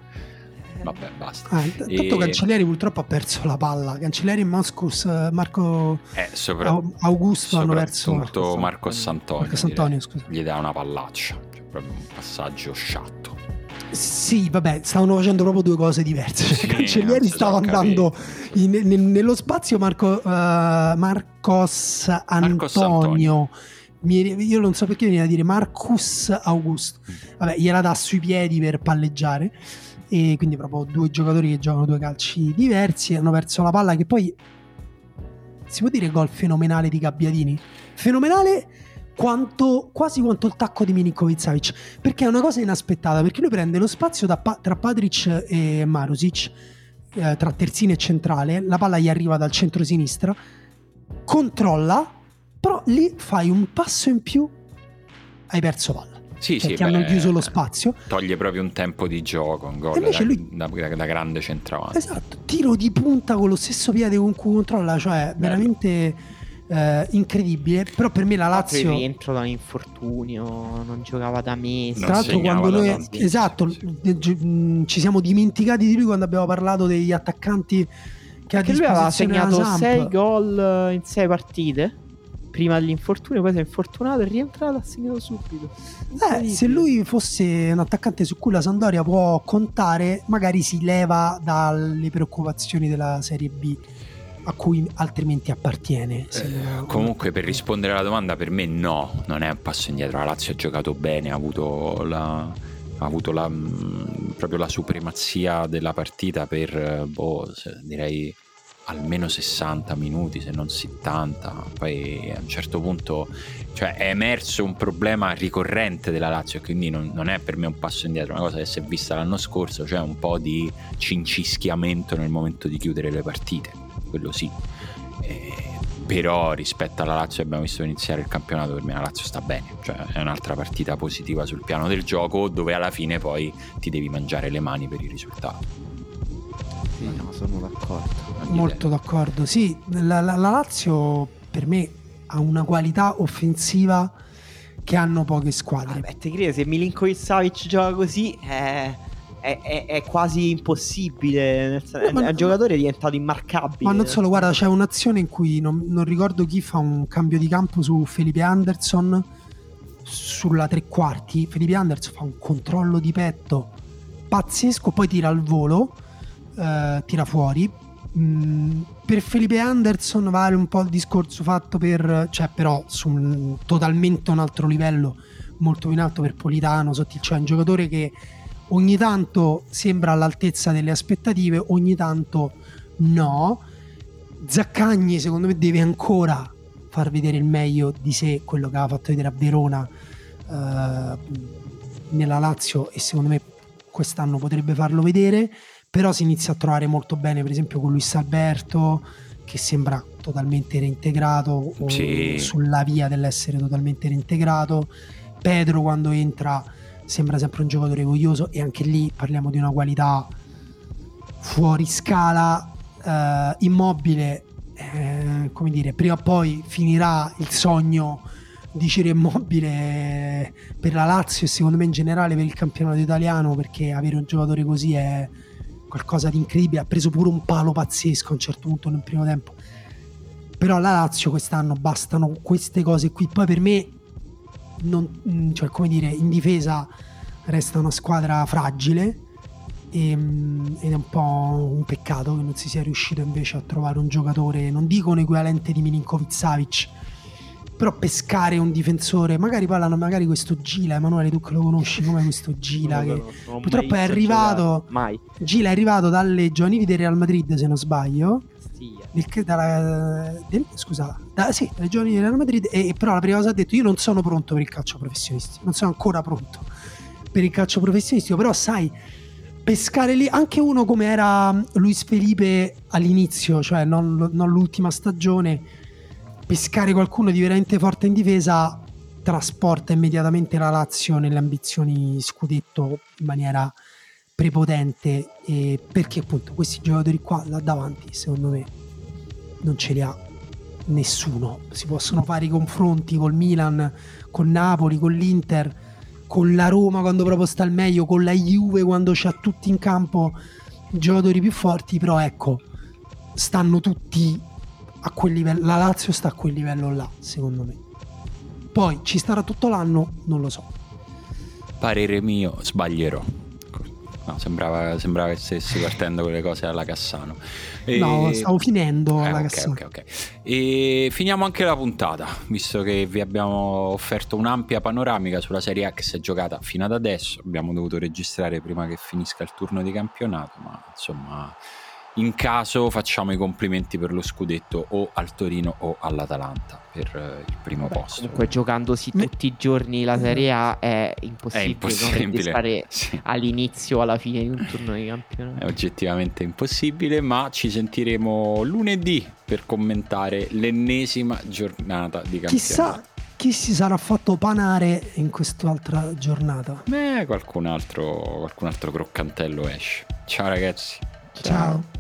[SPEAKER 1] Vabbè, basta.
[SPEAKER 3] Ah, tanto e... Cancellieri purtroppo ha perso la palla. Cancellieri e Moscus, Marco
[SPEAKER 1] eh, sopra...
[SPEAKER 3] Augusto hanno perso.
[SPEAKER 1] Marco, Marco Santonio.
[SPEAKER 3] Marco Santonio, scusa.
[SPEAKER 1] Gli dà una pallaccia. Cioè, proprio un passaggio sciatto.
[SPEAKER 3] Sì, vabbè, stavano facendo proprio due cose diverse. Sì, Cancellieri stava andando in, in, nello spazio Marco, uh, Marcos Antonio. Mi, io non so perché veniva a dire Marcus Augusto. Vabbè, gliela dà sui piedi per palleggiare. E quindi proprio due giocatori che giocano due calci diversi. Hanno perso la palla che poi si può dire gol fenomenale di Gabbiadini. Fenomenale quanto, quasi quanto il tacco di Milinkovic Savic perché è una cosa inaspettata perché lui prende lo spazio da, tra Patric e Marusic eh, tra terzino e centrale la palla gli arriva dal centro-sinistra controlla però lì fai un passo in più hai perso palla.
[SPEAKER 1] Sì,
[SPEAKER 3] cioè,
[SPEAKER 1] sì,
[SPEAKER 3] beh, hanno chiuso lo spazio.
[SPEAKER 1] toglie proprio un tempo di gioco un gol da, lui... da, da, da, grande centravanti.
[SPEAKER 3] Esatto tiro di punta con lo stesso piede con cui controlla cioè Bello. veramente eh, incredibile. Però per me la Lazio.
[SPEAKER 2] Il rientro da un infortunio, non giocava da mesi.
[SPEAKER 3] Tra l'altro, quando noi. Esatto, mm, ci siamo dimenticati di lui quando abbiamo parlato degli attaccanti che
[SPEAKER 2] Perché
[SPEAKER 3] lui
[SPEAKER 2] aveva segnato 6 gol in 6 partite prima dell'infortunio, poi si è infortunato e è rientrato ha segnato subito.
[SPEAKER 3] Eh, se lui fosse un attaccante su cui la Sandoria può contare, magari si leva dalle preoccupazioni della Serie B a cui altrimenti appartiene.
[SPEAKER 1] Eh, comunque, per rispondere alla domanda, per me no, non è un passo indietro. La Lazio ha giocato bene, ha avuto la, ha avuto la, mm, proprio la supremazia della partita per, boh, direi almeno 60 minuti, se non 70. Poi a un certo punto cioè, è emerso un problema ricorrente della Lazio, quindi non, non, è per me un passo indietro, una cosa che si è vista l'anno scorso, cioè un po' di cincischiamento nel momento di chiudere le partite quello sì. Eh, però rispetto alla Lazio abbiamo visto iniziare il campionato per me la Lazio sta bene cioè è un'altra partita positiva sul piano del gioco dove alla fine poi ti devi mangiare le mani per il risultato.
[SPEAKER 2] Sì, no, sono d'accordo.
[SPEAKER 3] Molto d'accordo. Sì la, la, la Lazio per me ha una qualità offensiva che hanno poche squadre.
[SPEAKER 2] Vabbè, ti credi se Milinkovic Savic gioca così eh è, è, è quasi impossibile. No, il giocatore è diventato immarcabile.
[SPEAKER 3] Ma non solo, guarda, c'è un'azione in cui non, non ricordo chi fa un cambio di campo su Felipe Anderson sulla tre quarti. Felipe Anderson fa un controllo di petto pazzesco, poi tira al volo, eh, tira fuori. Mm, per Felipe Anderson vale un po' il discorso fatto per, cioè però su un, totalmente un altro livello, molto più in alto per Politano, Sottil, cioè un giocatore che ogni tanto sembra all'altezza delle aspettative, ogni tanto no. Zaccagni secondo me deve ancora far vedere il meglio di sé, quello che aveva fatto vedere a Verona eh, nella Lazio e secondo me quest'anno potrebbe farlo vedere, però si inizia a trovare molto bene per esempio con Luis Alberto che sembra totalmente reintegrato sì. sulla via dell'essere totalmente reintegrato. Pedro quando entra sembra sempre un giocatore voglioso e anche lì parliamo di una qualità fuori scala, eh, immobile, eh, come dire, prima o poi finirà il sogno Dice Immobile per la Lazio e secondo me in generale per il campionato italiano perché avere un giocatore così è qualcosa di incredibile. Ha preso pure un palo pazzesco a un certo punto nel primo tempo. Però alla Lazio quest'anno bastano queste cose qui. Poi per me, non, cioè, come dire, in difesa resta una squadra fragile. E, ehm, ed è un po' un peccato che non si sia riuscito invece a trovare un giocatore, non dico un equivalente di Milinkovic Savic, però pescare un difensore, magari parlano magari questo Gila, Emanuele tu che lo conosci come questo Gila che purtroppo è arrivato
[SPEAKER 2] mai.
[SPEAKER 3] Gila è arrivato dalle giovanili del Real Madrid se non sbaglio. Del, dalla, del, scusa, da, sì, dalle giovanili del Real Madrid e, però la prima cosa ha detto io non sono pronto per il calcio professionistico, non sono ancora pronto per il calcio professionistico, però sai pescare lì anche uno come era Luis Felipe all'inizio, cioè non, non l'ultima stagione pescare qualcuno di veramente forte in difesa trasporta immediatamente la Lazio nelle ambizioni scudetto in maniera prepotente e perché appunto questi giocatori qua là davanti secondo me non ce li ha nessuno si possono fare i confronti col Milan con Napoli con l'Inter con la Roma quando proprio sta al meglio con la Juve quando c'ha tutti in campo giocatori più forti però ecco stanno tutti a quel livello, la Lazio sta a quel livello là, secondo me. Poi ci starà tutto l'anno, non lo so.
[SPEAKER 1] Parere mio, sbaglierò. No, sembrava, sembrava che stessi partendo con le cose alla Cassano.
[SPEAKER 3] E... No, stavo finendo
[SPEAKER 1] eh,
[SPEAKER 3] alla
[SPEAKER 1] okay,
[SPEAKER 3] Cassano.
[SPEAKER 1] Ok, ok. E finiamo anche la puntata, visto che vi abbiamo offerto un'ampia panoramica sulla Serie A che si è giocata fino ad adesso. Abbiamo dovuto registrare prima che finisca il turno di campionato, ma insomma in caso facciamo i complimenti per lo scudetto o al Torino o all'Atalanta per eh, il primo Beh, posto.
[SPEAKER 2] Comunque giocandosi tutti i giorni la Serie A è impossibile, è
[SPEAKER 1] impossibile.
[SPEAKER 2] stare sì. all'inizio o alla fine di un turno di campionato.
[SPEAKER 1] È oggettivamente impossibile, ma ci sentiremo lunedì per commentare l'ennesima giornata di campionato.
[SPEAKER 3] Chissà chi si sarà fatto panare in quest'altra giornata?
[SPEAKER 1] Beh, qualcun altro, qualcun altro croccantello esce. Ciao ragazzi.
[SPEAKER 3] Ciao. Ciao.